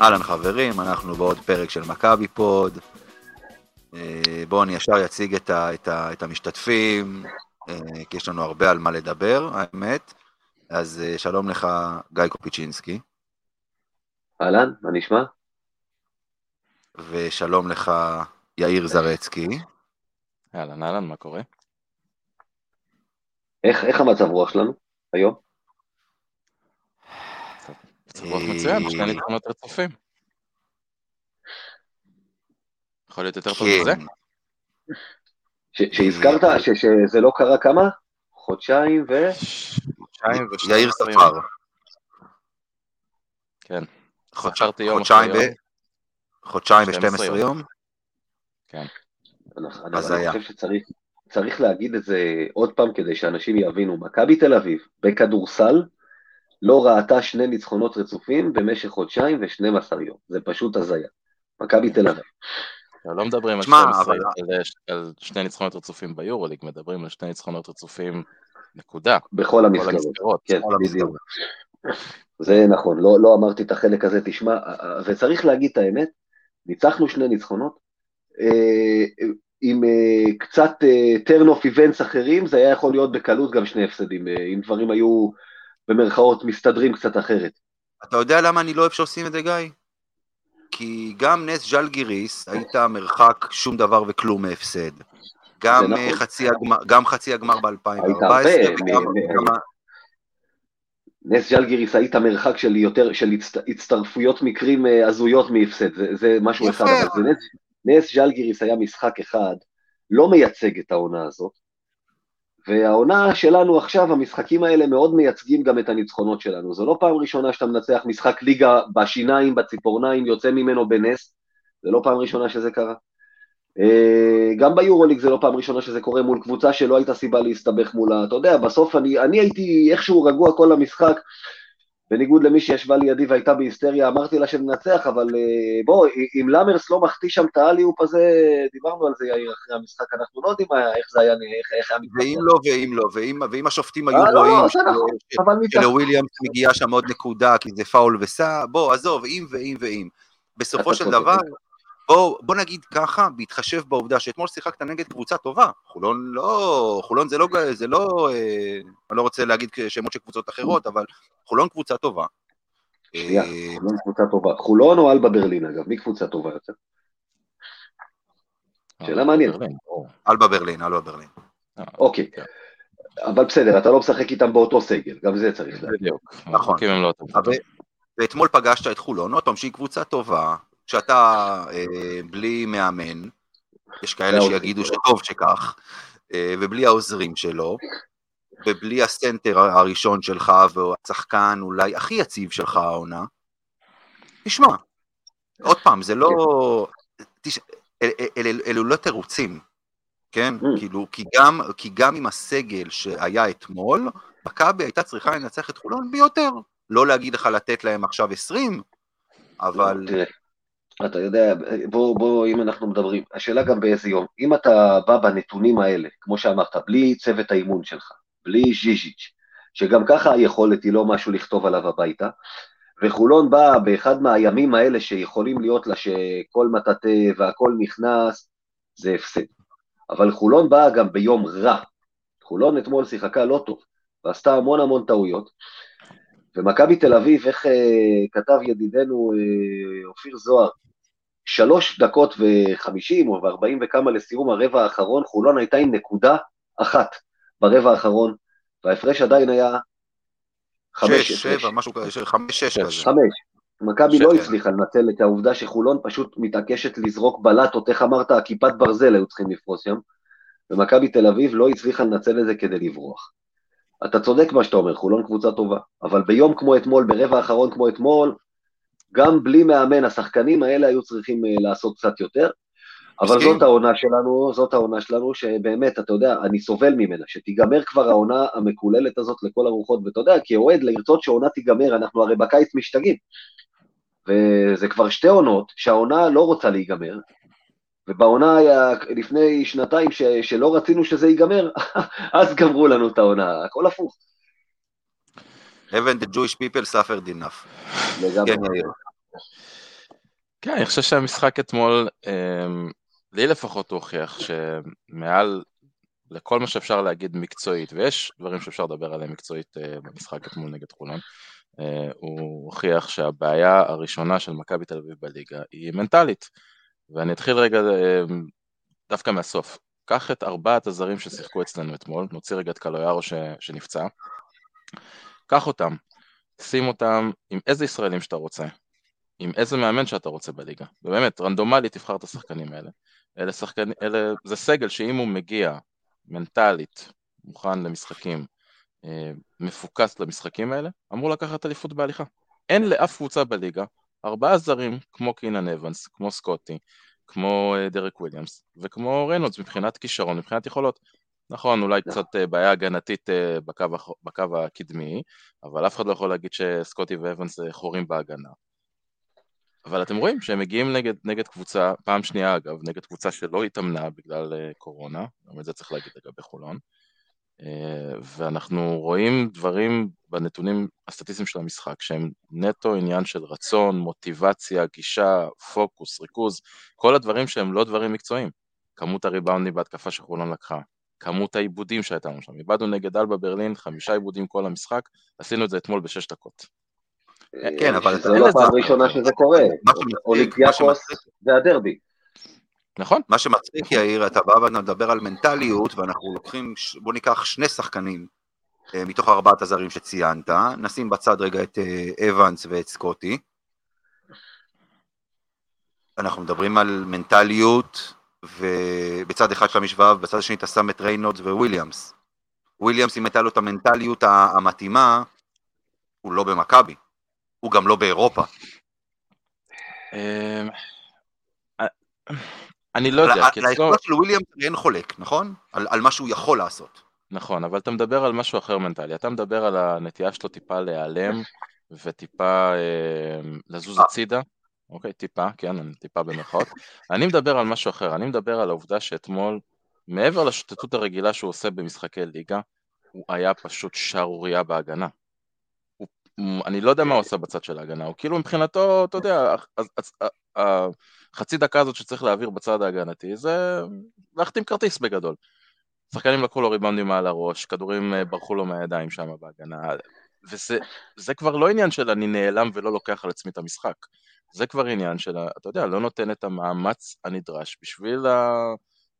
אהלן חברים, אנחנו בעוד פרק של מכבי פוד. אה, בואו אני ישר אציג את, ה, את, ה, את המשתתפים, אה, כי יש לנו הרבה על מה לדבר, האמת. אז אה, שלום לך, גיא קופיצ'ינסקי. אהלן, מה נשמע? ושלום לך, יאיר זרצקי. אהלן, אהלן, מה קורה? איך, איך המצב רוח שלנו היום? מצוין, שני ניצחונות רצופים. יכול להיות יותר טוב מזה? כן, שהזכרת ש- שזה לא קרה כמה? חודשיים ו... חודשיים ושני יאיר. ספר. כן, חודשיים אחרי ו... יום. חודשיים 12 ו-12 יום. כן. אני. חושב שצריך צריך להגיד את זה עוד פעם כדי שאנשים יבינו. מכבי תל אביב בכדורסל לא ראתה שני ניצחונות רצופים במשך חודשיים ו-12 יום. זה פשוט הזיה. מכבי תל אביב. אנחנו לא מדברים על 12 אבל- על- על שני ניצחונות רצופים ביורוליג, מדברים על שני ניצחונות רצופים, נקודה. בכל כל המסגרות. כן, בדיוק. זה נכון, לא, לא אמרתי את החלק הזה, תשמע, וצריך להגיד את האמת, ניצחנו שני ניצחונות, אה, עם אה, קצת אה, turn of events אחרים, זה היה יכול להיות בקלות גם שני הפסדים, אה, אם דברים היו במרכאות מסתדרים קצת אחרת. אתה יודע למה אני לא אוהב שעושים את זה, גיא? כי גם נס ז'לגיריס היית מרחק שום דבר וכלום מהפסד. גם אה, נכון. חצי הגמר, גם חצי הגמר היית ב-2014, הרבה, וגם... מ- מ- גם- נס ג'לגיריס היית מרחק של יותר, של הצט, הצטרפויות מקרים אה, הזויות מהפסד, זה, זה משהו יפה. אחד, אבל זה נס, נס ג'לגיריס היה משחק אחד, לא מייצג את העונה הזאת, והעונה שלנו עכשיו, המשחקים האלה מאוד מייצגים גם את הניצחונות שלנו, זו לא פעם ראשונה שאתה מנצח משחק ליגה בשיניים, בציפורניים, יוצא ממנו בנס, זה לא פעם ראשונה שזה קרה. אה, גם ביורוליג זה לא פעם ראשונה שזה קורה מול קבוצה שלא הייתה סיבה להסתבך מולה, אתה יודע, בסוף אני, אני הייתי איכשהו רגוע כל המשחק, בניגוד למי שישבה לידי והייתה בהיסטריה, אמרתי לה שננצח, אבל אה, בוא, אם למרס לא מחטיא שם את האליופ הזה, דיברנו על זה יאיר אחרי המשחק, אנחנו לא יודעים איך זה היה, איך, איך היה מתפתח. ואם לא, ואם לא, ואם, ואם השופטים היו אה, לא, רואים מצד... שלוויליאמס מגיעה שם עוד נקודה, כי זה פאול וסע, בוא, עזוב, אם ואם ואם. בסופו של. דבר, בוא, בוא נגיד ככה, בהתחשב בעובדה שאתמול שיחקת נגד קבוצה טובה. חולון לא, חולון זה לא, זה לא, אה, אני לא רוצה להגיד שמות של קבוצות אחרות, אבל חולון קבוצה טובה. שנייה, אה, חולון קבוצה טובה. חולון או אלבה ברלין אגב, מי קבוצה טובה יותר? שאלה מעניינת. אלבה ברלין, אלבה ברלין. אה, אוקיי, כן, אבל בסדר, אתה לא משחק איתם באותו סגל, גם זה צריך להגיד. בדיוק. נכון. לא ואתמול פגשת את חולון, עוד פעם, שהיא קבוצה טובה, שאתה אה, בלי מאמן, יש כאלה והעוזרים. שיגידו שטוב שכך, אה, ובלי העוזרים שלו, ובלי הסנטר הראשון שלך, והשחקן אולי הכי יציב שלך העונה, תשמע, עוד פעם, זה לא... תש... אל, אל, אל, אלו לא תירוצים, כן? Mm. כאילו, כי גם, כי גם עם הסגל שהיה אתמול, מכבי הייתה צריכה לנצח את חולון ביותר. לא להגיד לך לתת להם עכשיו 20, אבל... אתה יודע, בוא, בוא, אם אנחנו מדברים, השאלה גם באיזה יום, אם אתה בא בנתונים האלה, כמו שאמרת, בלי צוות האימון שלך, בלי ז'יז'יץ', שגם ככה היכולת היא לא משהו לכתוב עליו הביתה, וחולון באה באחד מהימים האלה שיכולים להיות לה שכל מטאטא והכל נכנס, זה הפסד. אבל חולון באה גם ביום רע. חולון אתמול שיחקה לא טוב, ועשתה המון המון טעויות, ומכבי תל אביב, איך אה, כתב ידידנו אה, אופיר זוהר, שלוש דקות וחמישים או וארבעים וכמה לסיום הרבע האחרון, חולון הייתה עם נקודה אחת ברבע האחרון, וההפרש עדיין היה חמש שש. שבע, משהו כזה, חמש, שש. כזה. חמש. מכבי לא שקל. הצליחה לנצל את העובדה שחולון פשוט מתעקשת לזרוק בלטות, איך אמרת, כיפת ברזל היו צריכים לפרוס שם, ומכבי תל אביב לא הצליחה לנצל את זה כדי לברוח. אתה צודק מה שאתה אומר, חולון קבוצה טובה, אבל ביום כמו אתמול, ברבע האחרון כמו אתמול, גם בלי מאמן, השחקנים האלה היו צריכים אה, לעשות קצת יותר, אבל מסכים. זאת העונה שלנו, זאת העונה שלנו, שבאמת, אתה יודע, אני סובל ממנה, שתיגמר כבר העונה המקוללת הזאת לכל הרוחות, ואתה יודע, כאוהד, לרצות שהעונה תיגמר, אנחנו הרי בקיץ משתגעים. וזה כבר שתי עונות שהעונה לא רוצה להיגמר, ובעונה היה לפני שנתיים ש, שלא רצינו שזה ייגמר, אז גמרו לנו את העונה, הכל הפוך. Haven't the Jewish people suffered enough. כן, יאיר. כן, אני חושב שהמשחק אתמול, אמ, לי לפחות הוא הוכיח שמעל לכל מה שאפשר להגיד מקצועית, ויש דברים שאפשר לדבר עליהם מקצועית אה, במשחק אתמול נגד חולון, אה, הוא הוכיח שהבעיה הראשונה של מכבי תל אביב בליגה היא מנטלית. ואני אתחיל רגע אה, דווקא מהסוף. קח את ארבעת הזרים ששיחקו אצלנו אתמול, נוציא רגע את קלויארו ש... שנפצע, קח אותם, שים אותם עם איזה ישראלים שאתה רוצה, עם איזה מאמן שאתה רוצה בליגה, ובאמת, רנדומלית תבחר את השחקנים האלה. אלה שחקנים, אלה, זה סגל שאם הוא מגיע מנטלית, מוכן למשחקים, אה, מפוקס למשחקים האלה, אמור לקחת אליפות בהליכה. אין לאף קבוצה בליגה ארבעה זרים כמו קינן אוונס, כמו סקוטי, כמו אה, דרק וויליאמס וכמו ריינולדס מבחינת כישרון, מבחינת יכולות. נכון, אולי קצת אה, בעיה הגנתית בקו, בקו הקדמי, אבל אף אחד לא יכול להגיד שסקוטי ואבנס חורים בהגנה. אבל אתם רואים שהם מגיעים נגד, נגד קבוצה, פעם שנייה אגב, נגד קבוצה שלא התאמנה בגלל קורונה, גם את זה צריך להגיד לגבי חולון, אה, ואנחנו רואים דברים בנתונים הסטטיסטיים של המשחק שהם נטו עניין של רצון, מוטיבציה, גישה, פוקוס, ריכוז, כל הדברים שהם לא דברים מקצועיים. כמות הריבאונדים בהתקפה שחולון לקחה, כמות העיבודים שהייתה לנו שם. איבדנו נגד אלבה ברלין, חמישה עיבודים כל המשחק, עשינו את זה אתמול בשש דקות. כן, אבל זה לא הפעם הראשונה שזה קורה, אולימפיאקוס זה הדרבי. נכון. מה שמצחיק יאיר, אתה בא ואתה מדבר על מנטליות, ואנחנו לוקחים, בוא ניקח שני שחקנים אה, מתוך ארבעת הזרים שציינת, נשים בצד רגע את אה, אבנס ואת סקוטי. אנחנו מדברים על מנטליות, ובצד אחד של המשוואה, ובצד השני אתה שם את ריינולדס וויליאמס. וויליאמס, אם הייתה לו את המנטליות המתאימה, הוא לא במכבי, הוא גם לא באירופה. אמ, אני לא יודע. על היכולת של וויליאמס אין חולק, נכון? על, מה שהוא יכול לעשות. נכון, אבל אתה מדבר על משהו אחר מנטלי. אתה מדבר על הנטייה שלו טיפה להיעלם וטיפה אה, לזוז אה. הצידה. אוקיי, טיפה, כן, טיפה במרכאות. אני מדבר על משהו אחר, אני מדבר על העובדה שאתמול, מעבר לשוטטות הרגילה שהוא עושה במשחקי ליגה, הוא היה פשוט שערורייה בהגנה. הוא, אני לא יודע מה הוא עושה בצד של ההגנה, הוא כאילו מבחינתו, אתה יודע, החצי דקה הזאת שצריך להעביר בצד ההגנתי זה להחתים כרטיס בגדול. שחקנים לקחו לו ריבנדים מעל הראש, כדורים אה, ברחו לו מהידיים שם בהגנה, וזה כבר לא עניין של אני נעלם ולא לוקח על עצמי את המשחק. זה כבר עניין של, אתה יודע, לא נותן את המאמץ הנדרש בשביל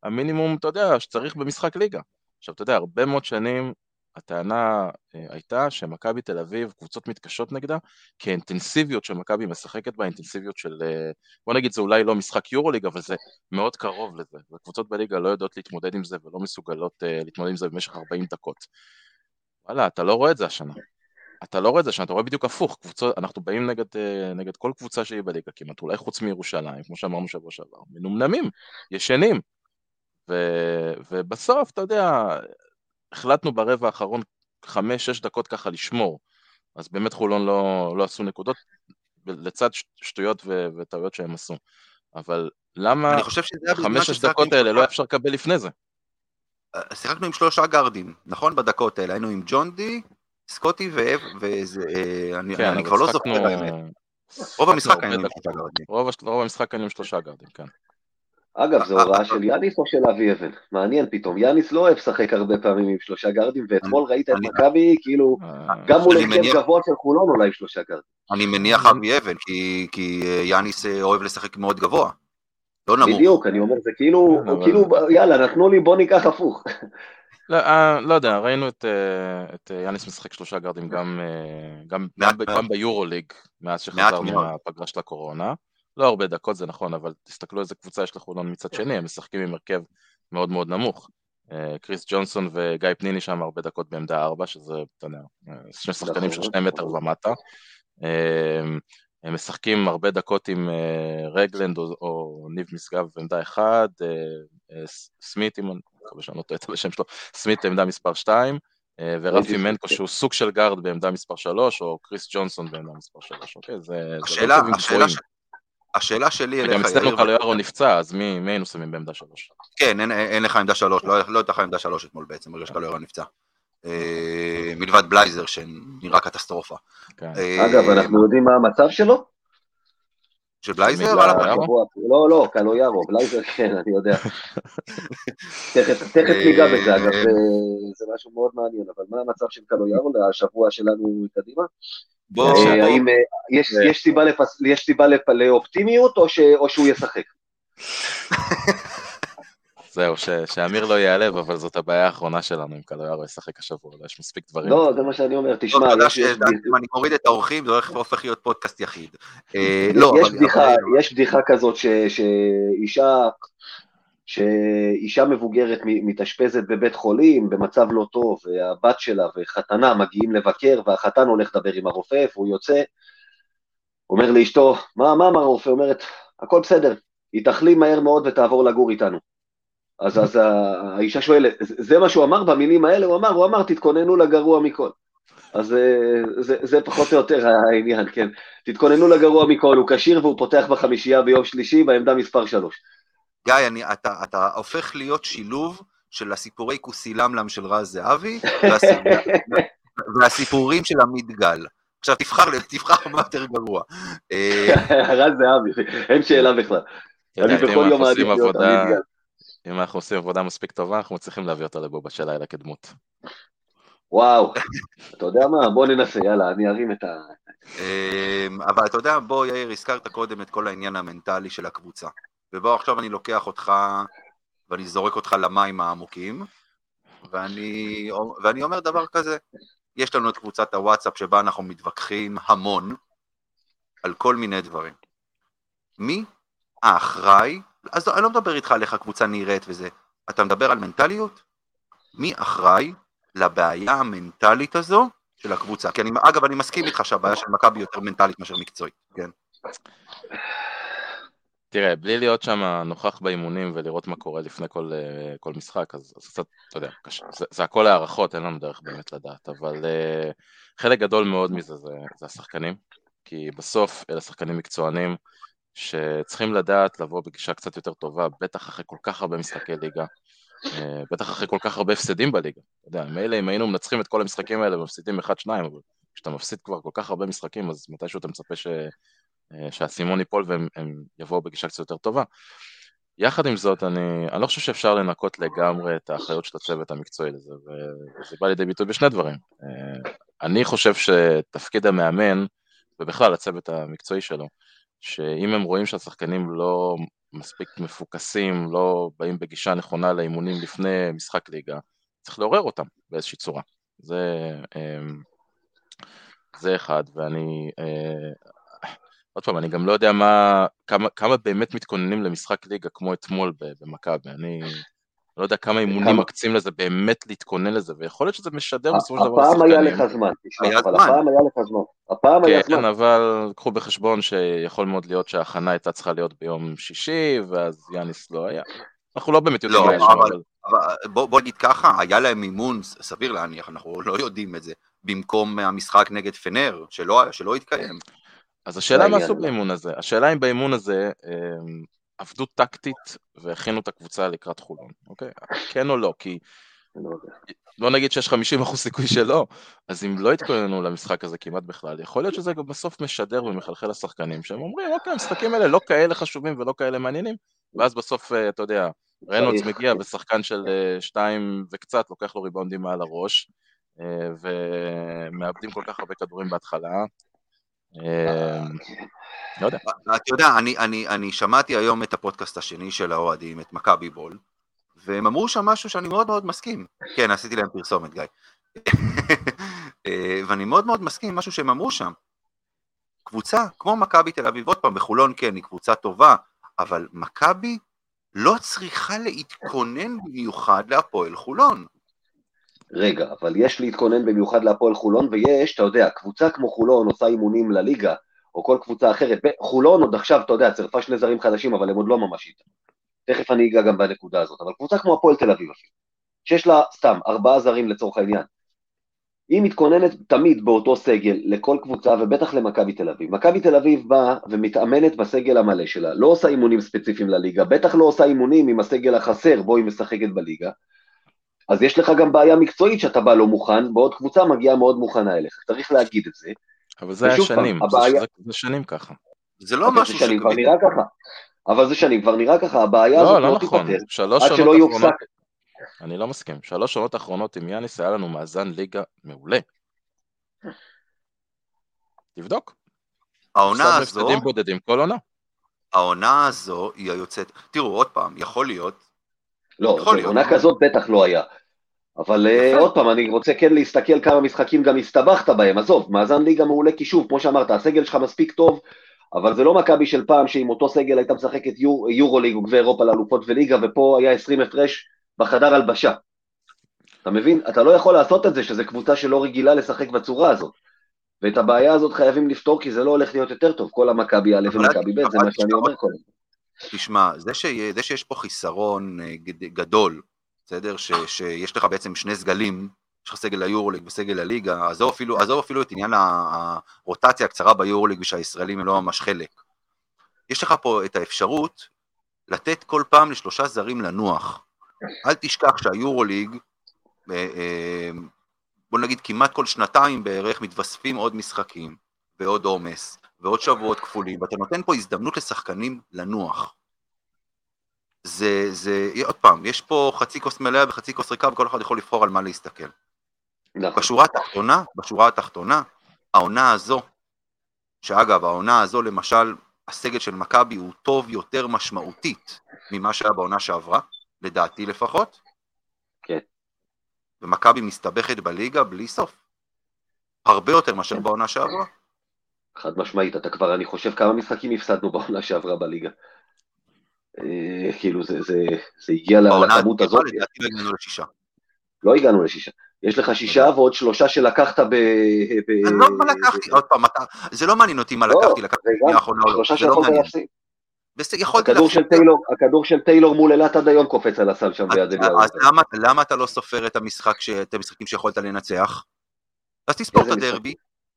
המינימום, אתה יודע, שצריך במשחק ליגה. עכשיו, אתה יודע, הרבה מאוד שנים הטענה אה, הייתה שמכבי תל אביב, קבוצות מתקשות נגדה, כי האינטנסיביות שמכבי משחקת בה, האינטנסיביות של, אה, בוא נגיד זה אולי לא משחק יורוליג, אבל זה מאוד קרוב לזה, וקבוצות בליגה לא יודעות להתמודד עם זה ולא מסוגלות uh, להתמודד עם זה במשך 40 דקות. וואלה, אתה לא רואה את זה השנה. אתה לא רואה את זה השנה, אתה רואה בדיוק הפוך, קבוצות, אנחנו באים נגד, uh, נגד כל קבוצה שהיא בליגה כמעט, אולי חוץ מירושלים, כמו שאמרנו שבוע שעבר, מנומנמים, ישנים. ו, ובסוף, אתה יודע, החלטנו ברבע האחרון חמש-שש דקות ככה לשמור, אז באמת חולון לא, לא עשו נקודות, לצד שטויות וטעויות שהם עשו. אבל למה חמש-שש דקות האלה לא אפשר לקבל לפני זה? אה, שיחקנו עם שלושה גארדים, נכון? בדקות האלה, היינו עם ג'ון די, סקוטי ואב, וזה, אה, אני, כן, אני כבר לא זוכר האמת. רוב המשחק היינו עם שלושה גארדים. רוב המשחק היינו עם שלושה גארדים, כן. אגב, זו הוראה של יאניס או של אבי אבן? מעניין פתאום. יאניס לא אוהב לשחק הרבה פעמים עם שלושה גארדים, ואתמול ראית את מכבי, כאילו, אה, גם מול הרכב גבוה של חולון אולי עם שלושה גארדים. אני מניח אבי אבן, כי אה, יאניס אה, אוהב לשחק מאוד גבוה. לא נמוך. בדיוק, אני אומר, זה כאילו, כן, כאילו, יאללה, נתנו לי, בוא ניקח הפוך. לא, לא יודע, ראינו את יאניס משחק שלושה גארדים גם ביורוליג, מאז שחזרנו מהפגרה של הקורונה. לא הרבה דקות זה נכון, אבל תסתכלו איזה קבוצה יש לחולון מצד שני, הם משחקים עם הרכב מאוד מאוד נמוך. אה, קריס ג'ונסון וגיא פניני שם הרבה דקות בעמדה ארבע, שזה, אתה יודע, אה, שני שחקנים של שני מטר ומטה. אה, הם משחקים הרבה דקות עם רגלנד או, או ניב משגב בעמדה אחד, סמית, אם מקווה שאני לא טועה את השם שלו, סמית בעמדה מספר שתיים, ורפי מנקו שהוא סוג של גארד בעמדה מספר שלוש, או קריס ג'ונסון בעמדה מספר שלוש, אוקיי? זה, השאלה, לא השאלה, השאלה שלי אליך... גם אצלנו קלויארו נפצע, אז מי, מי היינו שמים בעמדה שלוש? כן, אין, אין לך עמדה שלוש, לא, לא הייתה לך עמדה שלוש אתמול בעצם, ברגע שקלויארו נפצע. אה, מלבד בלייזר שנראה קטסטרופה. כן. אה, אגב, אנחנו יודעים מה המצב שלו? של בלייזר? על? הפנים. השבוע- לא, לא, קלויארו, בלייזר כן, אני יודע. תכף ניגע בזה, אגב, זה- משהו מאוד מעניין, אבל מה המצב של קלויארו לשבוע שלנו קדימה? אה, האם אה, יש- סיבה לאופטימיות, או שהוא ישחק? זהו, ש- שאמיר לא ייעלב, אבל זאת הבעיה האחרונה שלנו אם קלויארו ישחק השבוע, לא, יש מספיק דברים. לא, זה מה שאני אומר, טוב, תשמע, יודע יש- יש- שאם אני מוריד את האורחים זה הולך הופך להיות פודקאסט יחיד. אה, לא, יש אבל- בדיחה, אבל- יש בדיחה כזאת ש- שאישה, שאישה מבוגרת מתאשפזת בבית חולים במצב לא טוב, והבת שלה וחתנה מגיעים לבקר, והחתן הולך לדבר עם הרופא, והוא יוצא, אומר לאשתו, מה, מה אמר הרופא? אומרת, הכל בסדר, היא תחלים מהר מאוד ותעבור לגור איתנו. אז, אז האישה שואלת, "זה- זה מה שהוא אמר במילים האלה? הוא אמר, הוא אמר, תתכוננו לגרוע מכל. אז אה, זה, זה פחות או יותר העניין, כן. תתכוננו לגרוע מכל, הוא כשיר והוא פותח בחמישייה ביום שלישי בעמדה מספר שלוש. גיא, אני, אתה, אתה הופך להיות שילוב של הסיפורי כוסילמלם של רז זהבי והסיפור, והסיפורים של עמית גל. עכשיו תבחר, תבחר מה יותר גרוע. אה, רז זהבי, אין שאלה בכלל. אני בכל יום מעדיף להיות עמית גל. אם אנחנו עושים עבודה מספיק טובה, אנחנו מצליחים להביא אותו לבובה של לילה כדמות. וואו, אתה יודע מה? בוא ננסה, יאללה, אני ארים את ה... אמ, אבל אתה יודע, בוא יאיר, הזכרת קודם את כל העניין המנטלי של הקבוצה. ובוא עכשיו אני לוקח אותך ואני זורק אותך למים העמוקים, ואני, ואני אומר דבר כזה, יש לנו את קבוצת הוואטסאפ שבה אנחנו מתווכחים המון על כל מיני דברים. מי האחראי, אז אני לא מדבר איתך על איך הקבוצה נראית וזה, אתה מדבר על מנטליות? מי אחראי לבעיה המנטלית הזו של הקבוצה. כי אני, אגב, אני מסכים איתך שהבעיה של מכבי יותר מנטלית מאשר מקצועית, כן. תראה, בלי להיות שם נוכח באימונים ולראות מה קורה לפני כל, אה, כל משחק, אז, אז קצת, אתה יודע, קשה. זה, זה הכל הערכות, אין לנו דרך באמת לדעת, אבל uh, חלק גדול מאוד מזה זה, זה השחקנים, כי בסוף אלה שחקנים מקצוענים שצריכים לדעת לבוא בגישה קצת יותר טובה, בטח אחרי כל כך הרבה משחקי ליגה, uh, בטח אחרי כל כך הרבה הפסדים בליגה. אתה יודע, מילא אם היינו מנצחים את כל המשחקים האלה ומפסידים 1-2, אבל כשאתה מפסיד כבר כל כך הרבה משחקים, אז מתישהו אתה מצפה ש... שהאסימון ייפול והם הם יבואו בגישה קצת יותר טובה. יחד עם זאת, אני, אני לא חושב שאפשר לנקות לגמרי את האחריות של הצוות המקצועי לזה, וזה בא לידי ביטוי בשני דברים. אני חושב שתפקיד המאמן, ובכלל הצוות המקצועי שלו, שאם הם רואים שהשחקנים לא מספיק מפוקסים, לא באים בגישה נכונה לאימונים לפני משחק ליגה, צריך לעורר אותם באיזושהי צורה. זה, זה אחד, ואני עוד פעם, אני גם לא יודע מה, כמה, כמה באמת מתכוננים למשחק ליגה כמו אתמול במכבי, אני לא יודע כמה אימונים מקצים לזה, באמת להתכונן לזה, ויכול להיות שזה משדר בסופו של דבר הפעם היה לך זמן, תשמע, אבל הפעם היה לך זמן, הפעם היה זמן. כן, אבל קחו בחשבון שיכול מאוד להיות שההכנה הייתה צריכה להיות ביום שישי, ואז יאניס לא היה. אנחנו לא באמת יודעים לא, מה יש אבל, אבל בוא, בוא נגיד ככה, היה להם אימון, סביר להניח, אנחנו לא יודעים את זה, במקום המשחק נגד פנר, שלא, שלא התקיים. אז השאלה מה עשו באימון הזה, השאלה אם באימון הזה הם, עבדו טקטית והכינו את הקבוצה לקראת חולון, אוקיי? כן או לא, כי לא נגיד שיש 50% סיכוי שלא, אז אם לא התכוננו למשחק הזה כמעט בכלל, יכול להיות שזה גם בסוף משדר ומחלחל לשחקנים, שהם אומרים, אוקיי, המשחקים האלה לא כאלה חשובים ולא כאלה מעניינים, ואז בסוף, אתה יודע, רנולדס מגיע ושחקן של שתיים וקצת, לוקח לו ריבאונדים מעל הראש, ומאבדים כל כך הרבה כדורים בהתחלה, לא יודע. אתה יודע, אני, אני, אני שמעתי היום את הפודקאסט השני של האוהדים, את מכבי בול, והם אמרו שם משהו שאני מאוד מאוד מסכים. כן, עשיתי להם פרסומת, גיא. ואני מאוד מאוד מסכים עם משהו שהם אמרו שם. קבוצה כמו מכבי תל אביב, עוד פעם, בחולון כן, היא קבוצה טובה, אבל מכבי לא צריכה להתכונן במיוחד להפועל חולון. רגע, אבל יש להתכונן במיוחד להפועל חולון, ויש, אתה יודע, קבוצה כמו חולון עושה אימונים לליגה, או כל קבוצה אחרת. חולון עוד עכשיו, אתה יודע, צירפה שני זרים חדשים, אבל הם עוד לא ממש איתם. תכף אני אגע גם בנקודה הזאת. אבל קבוצה כמו הפועל תל אביב, שיש לה סתם ארבעה זרים לצורך העניין, היא מתכוננת תמיד באותו סגל לכל קבוצה, ובטח למכבי תל אביב. מכבי תל אביב באה ומתאמנת בסגל המלא שלה, לא עושה אימונים ספציפיים לליגה, בטח לא עושה אימונים עם הסגל החסר בו היא משחקת בליגה, אז יש לך גם בעיה מקצועית שאתה בא לא מוכן, בעוד קבוצה מגיעה מאוד מוכנה אליך, צריך להגיד את זה. אבל זה היה שנים, הבעיה... זה, זה שנים ככה. זה לא משהו זה שאני כבר. נראה ככה. אבל זה שאני כבר נראה ככה, הבעיה הזאת לא, לא לא נכון. תיפתר. שלוש עד שלא יופסק. אחרונות, אני לא מסכים. שלוש עונות אחרונות עם יאניס היה לנו מאזן ליגה מעולה. תבדוק. העונה הפסד הזו, בהפסדים בודדים כל עונה. העונה הזו היא היוצאת, תראו עוד פעם, יכול להיות, לא, יכול להיות. עונה כזאת בטח לא היה. אבל אה, יפה. עוד פעם, אני רוצה כן להסתכל כמה משחקים גם הסתבכת בהם. עזוב, מאזן ליגה מעולה כי שוב, כמו שאמרת, הסגל שלך מספיק טוב, אבל זה לא מכבי של פעם שעם אותו סגל היית משחקת יור, יורו ליג וגביע אירופה לאלופות וליגה, ופה היה 20 הפרש בחדר הלבשה. אתה מבין? אתה לא יכול לעשות את זה, שזו קבוצה שלא רגילה לשחק בצורה הזאת. ואת הבעיה הזאת חייבים לפתור, כי זה לא הולך להיות יותר טוב, כל המכבי א' ומכבי ב', זה מה שאני אומר כל הזמן. תשמע, זה, ש... זה שיש פה חיסרון אה, גד- גדול, בסדר? ש... שיש לך בעצם שני סגלים, יש לך סגל היורוליג וסגל הליגה, עזוב אפילו, עזוב אפילו את עניין הרוטציה הקצרה ביורוליג ושהישראלים הם לא ממש חלק. יש לך פה את האפשרות לתת כל פעם לשלושה זרים לנוח. אל תשכח שהיורוליג, אה, אה, בוא נגיד כמעט כל שנתיים בערך מתווספים עוד משחקים ועוד עומס ועוד שבועות כפולים, ואתה נותן פה הזדמנות לשחקנים לנוח. זה, זה, עוד פעם, יש פה חצי כוס מלאה וחצי כוס ריקה וכל אחד יכול לבחור על מה להסתכל. נכון. בשורה התחתונה, בשורה התחתונה, העונה הזו, שאגב, העונה הזו למשל, הסגל של מכבי הוא טוב יותר משמעותית ממה שהיה בעונה שעברה, לדעתי לפחות. כן. ומכבי מסתבכת בליגה בלי סוף. הרבה יותר מאשר כן. בעונה שעברה. חד משמעית, אתה כבר, אני חושב כמה משחקים הפסדנו בעונה שעברה בליגה. אה, כאילו זה, זה, זה הגיע לכמות הזאת, לדעתי לא הגענו לשישה. לא הגענו לשישה. יש לך שישה ועוד שלושה שלקחת ב... ב... אני לא מה לקחתי, עוד פעם, זה לא מעניין אותי מה לא, לקחתי, לקחתי גם האחרונה, שלושה לא שיכולת. להפסיד. הכדור של. טיילור, הכדור של טיילור מול אילת עד היום קופץ על הסל שם ביד אליהו. אז למה- למה אתה לא סופר את המשחק, ש- את המשחקים שיכולת לנצח? אז תספור את הדרבי,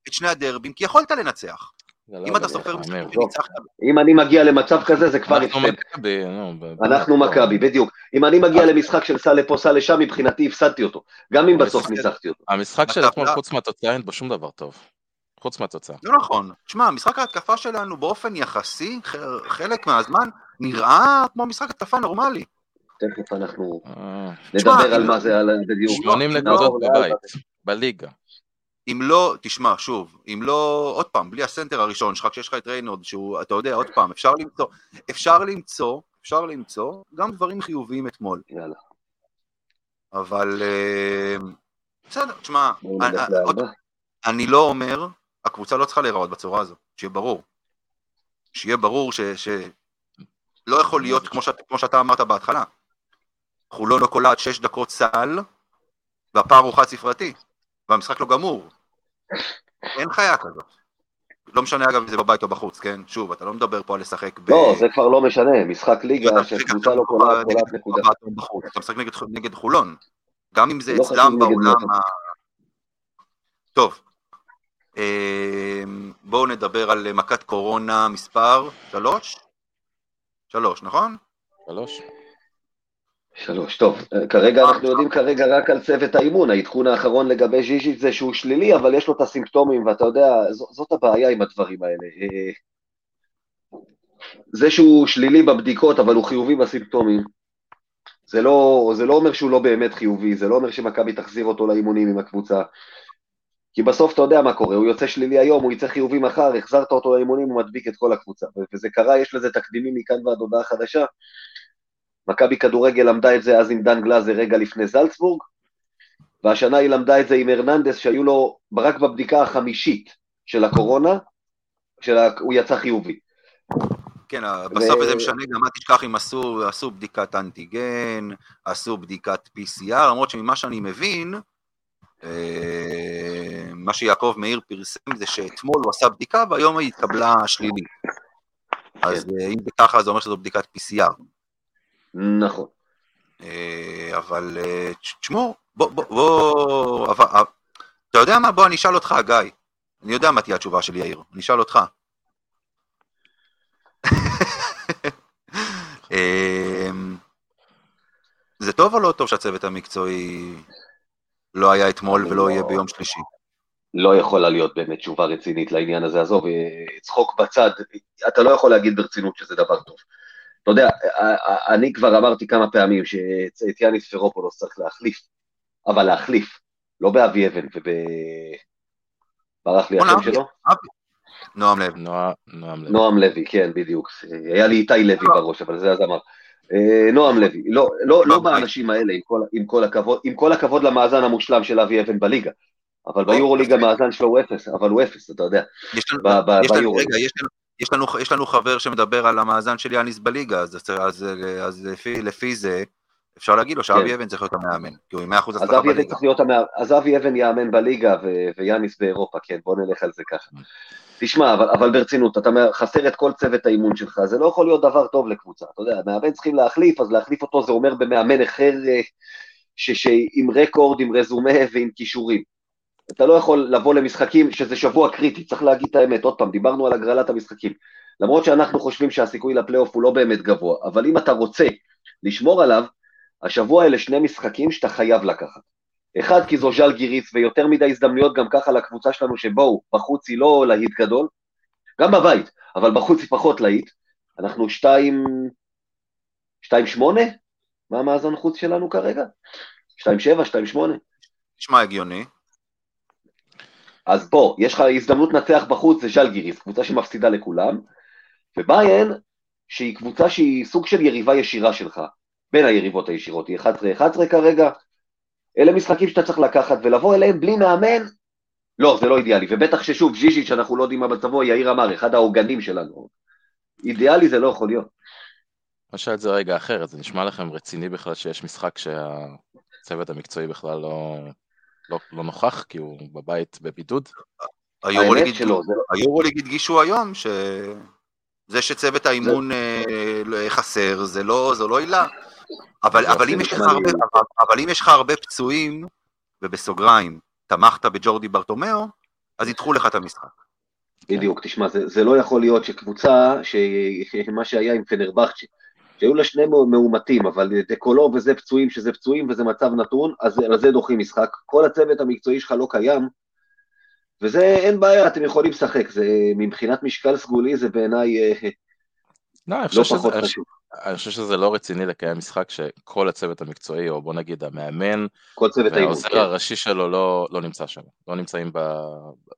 את שני הדרבים, כי יכולת לנצח. לא אם אתה סופר. משחקים עזוב. שניצחת, אם אני מגיע למצב כזה זה כבר אנחנו הפסד. מכבי, נו. ב- אנחנו מכבי, בדיוק. אם אני מגיע למשחק של סע לפה, סע לשם, מבחינתי הפסדתי אותו. גם אם בסוף ניצחתי אותו. המשחק של אתמול, חוץ מהתוצאה, אין בו שום דבר טוב. חוץ מהתוצאה. לא נכון. תשמע, משחק ההתקפה שלנו באופן יחסי, חלק מהזמן, נראה כמו משחק התקפה נורמלי. תכף אנחנו אה, נדבר על מה זה, על בדיוק. 80 לא, נקודות. בבית, בליגה. אם לא, תשמע, שוב, אם לא, עוד פעם, בלי הסנטר הראשון שלך, כשיש לך את ריינורד, שהוא, אתה יודע, עוד פעם, אפשר למצוא, אפשר למצוא, אפשר למצוא גם דברים חיוביים אתמול, יאללה, אבל אה, בסדר, תשמע, אני- עוד- לאלבא. אני לא אומר, הקבוצה לא צריכה להיראות בצורה הזו, שיהיה ברור. שיהיה ברור ש... ש... לא יכול להיות, כמו שאתה אמרת בהתחלה, חולון לא קולעת שש דקות סל, והפער הוא חד ספרתי, והמשחק לא גמור. אין חיה כזאת. לא משנה אגב אם זה בבית או בחוץ, כן? שוב, אתה לא מדבר פה על לשחק ב... לא, זה כבר לא משנה, משחק ליגה שקבוצה לא קולעת, נקודה. אתה משחק נגד, נגד חולון. גם אם זה לא אצלם בעולם. ה... טוב. אמ, בואו נדבר על מכת קורונה מספר שלוש? שלוש, נכון? שלוש. שלוש, טוב, אה, כרגע אנחנו יודעים כרגע רק על צוות האימון, העדכון האחרון לגבי ז'יז'יץ' זה שהוא שלילי, אבל יש לו את הסימפטומים, ואתה יודע, זאת הבעיה עם הדברים האלה. אה, זה שהוא שלילי בבדיקות, אבל הוא חיובי בסימפטומים, זה לא, זה לא אומר שהוא לא באמת חיובי, זה לא אומר שמכבי תחזיר אותו לאימונים עם הקבוצה. כי בסוף אתה יודע מה קורה, הוא יוצא שלילי היום, הוא יצא חיובי מחר, החזרת אותו לאימונים, הוא מדביק את כל הקבוצה. וזה קרה, יש לזה תקדימים מכאן ועד הודעה חדשה. מכבי כדורגל למדה את זה אז עם דן גלאזר רגע לפני זלצבורג, והשנה היא למדה את זה עם הרננדס, שהיו לו רק בבדיקה החמישית של הקורונה, של ה... הוא יצא חיובי. כן, בסוף ו- זה משנה גם, אל תשכח אם עשו, עשו בדיקת אנטיגן, עשו בדיקת PCR, למרות שממה שאני מבין, אה, מה שיעקב מאיר פרסם זה שאתמול הוא עשה בדיקה והיום היא התקבלה שלילית. אז אה, אם זה ככה זה אומר שזו בדיקת PCR. נכון. אה, אבל אה, תש- תשמעו, בוא, בוא, בוא, אבל- אבל- אתה יודע מה? בוא אני אשאל אותך, גיא. אני יודע מה תהיה התשובה של יאיר, אני אשאל אותך. אמ, זה טוב או לא טוב שהצוות המקצועי לא היה אתמול ולא יהיה ביום שלישי? לא יכולה להיות באמת תשובה רצינית לעניין הזה, עזוב, צחוק בצד, אתה לא יכול להגיד ברצינות שזה דבר טוב. אתה יודע, אני כבר אמרתי כמה פעמים שאת יאניס פרופולוס צריך להחליף, אבל להחליף, לא באבי אבן וב... ברח לי השם שלו? נועם לוי. נועם לוי. נועם לוי, כן, בדיוק. היה לי איתי לוי בראש, אבל זה אז אמר. אה, נועם לוי, לא, לא, לא באנשים האלה, עם כל, הכבוד, עם כל הכבוד למאזן המושלם של אבי אבן בליגה, אבל ביורו ליגה המאזן שלו הוא אפס, אבל הוא אפס, אתה יודע. יש לנו, יש לנו, רגע, יש לנו, יש לנו, חבר שמדבר על המאזן של יאניס בליגה, אז, אז, אז, אז לפי, לפי זה אפשר להגיד לו שאבי כן. אבן צריך להיות המאמן, כי הוא עם 100% הצלחה בליגה. אז אבי אבן יאמן בליגה ויאניס באירופה, כן, בוא נלך על זה ככה. תשמע, אבל, אבל ברצינות, אתה חסר את כל צוות האימון שלך, זה לא יכול להיות דבר טוב לקבוצה, אתה יודע, מאמן צריכים להחליף, אז להחליף אותו זה אומר במאמן אחר אה, עם רקורד, עם רזומה ועם כישורים. אתה לא יכול לבוא למשחקים שזה שבוע קריטי, צריך להגיד את האמת, עוד פעם, דיברנו על הגרלת המשחקים. למרות שאנחנו חושבים שהסיכוי לפלייאוף הוא לא באמת גבוה, אבל אם אתה רוצה לשמור עליו, השבוע אלה שני משחקים שאתה חייב לקחת. אחד, כי זו ז'אל גיריס, ויותר מדי הזדמנויות גם ככה לקבוצה שלנו, שבואו, בחוץ היא לא להיט גדול, גם בבית, אבל בחוץ היא פחות להיט. אנחנו שתיים... שתיים שמונה? מה המאזן חוץ שלנו כרגע? שתיים שבע, שתיים שמונה. נשמע הגיוני. אז בוא, יש לך הזדמנות לנצח בחוץ, זה ז'אל גיריס, קבוצה שמפסידה לכולם, וביין, שהיא קבוצה שהיא סוג של יריבה ישירה שלך, בין היריבות הישירות, היא 11-11 כרגע, אלה משחקים שאתה צריך לקחת ולבוא אליהם בלי מאמן, לא, זה לא אידיאלי, ובטח ששוב, ז'יז'יץ', שאנחנו לא יודעים מה מצבו, יאיר אמר, אחד העוגנים שלנו. אידיאלי זה לא יכול להיות. נשאל את זה רגע אחרת, זה נשמע לכם רציני בכלל שיש משחק שהצוות המקצועי בכלל לא, לא, לא נוכח, כי הוא בבית בבידוד? היורוליג הדגישו היום שזה שצוות האימון אה, חסר, זה לא, זו לא עילה. אבל, אבל, אם יש לך הרבה, אבל, אבל אם יש לך הרבה פצועים, ובסוגריים, תמכת בג'ורדי ברטומיאו, אז ידחו לך את המשחק. בדיוק, תשמע, זה, זה לא יכול להיות שקבוצה, שמה שהיה עם פנרבכצ'ה, שהיו לה שני מאומתים, אבל דקולו וזה פצועים שזה פצועים וזה מצב נתון, אז על זה דוחים משחק. כל הצוות המקצועי שלך לא קיים, וזה אין בעיה, אתם יכולים לשחק, זה מבחינת משקל סגולי זה בעיניי אה, לא, לא פחות חשוב. אני חושב שזה לא רציני לקיים משחק שכל הצוות המקצועי, או בוא נגיד המאמן, והעוזר כן. הראשי שלו לא, לא נמצא שם, לא נמצאים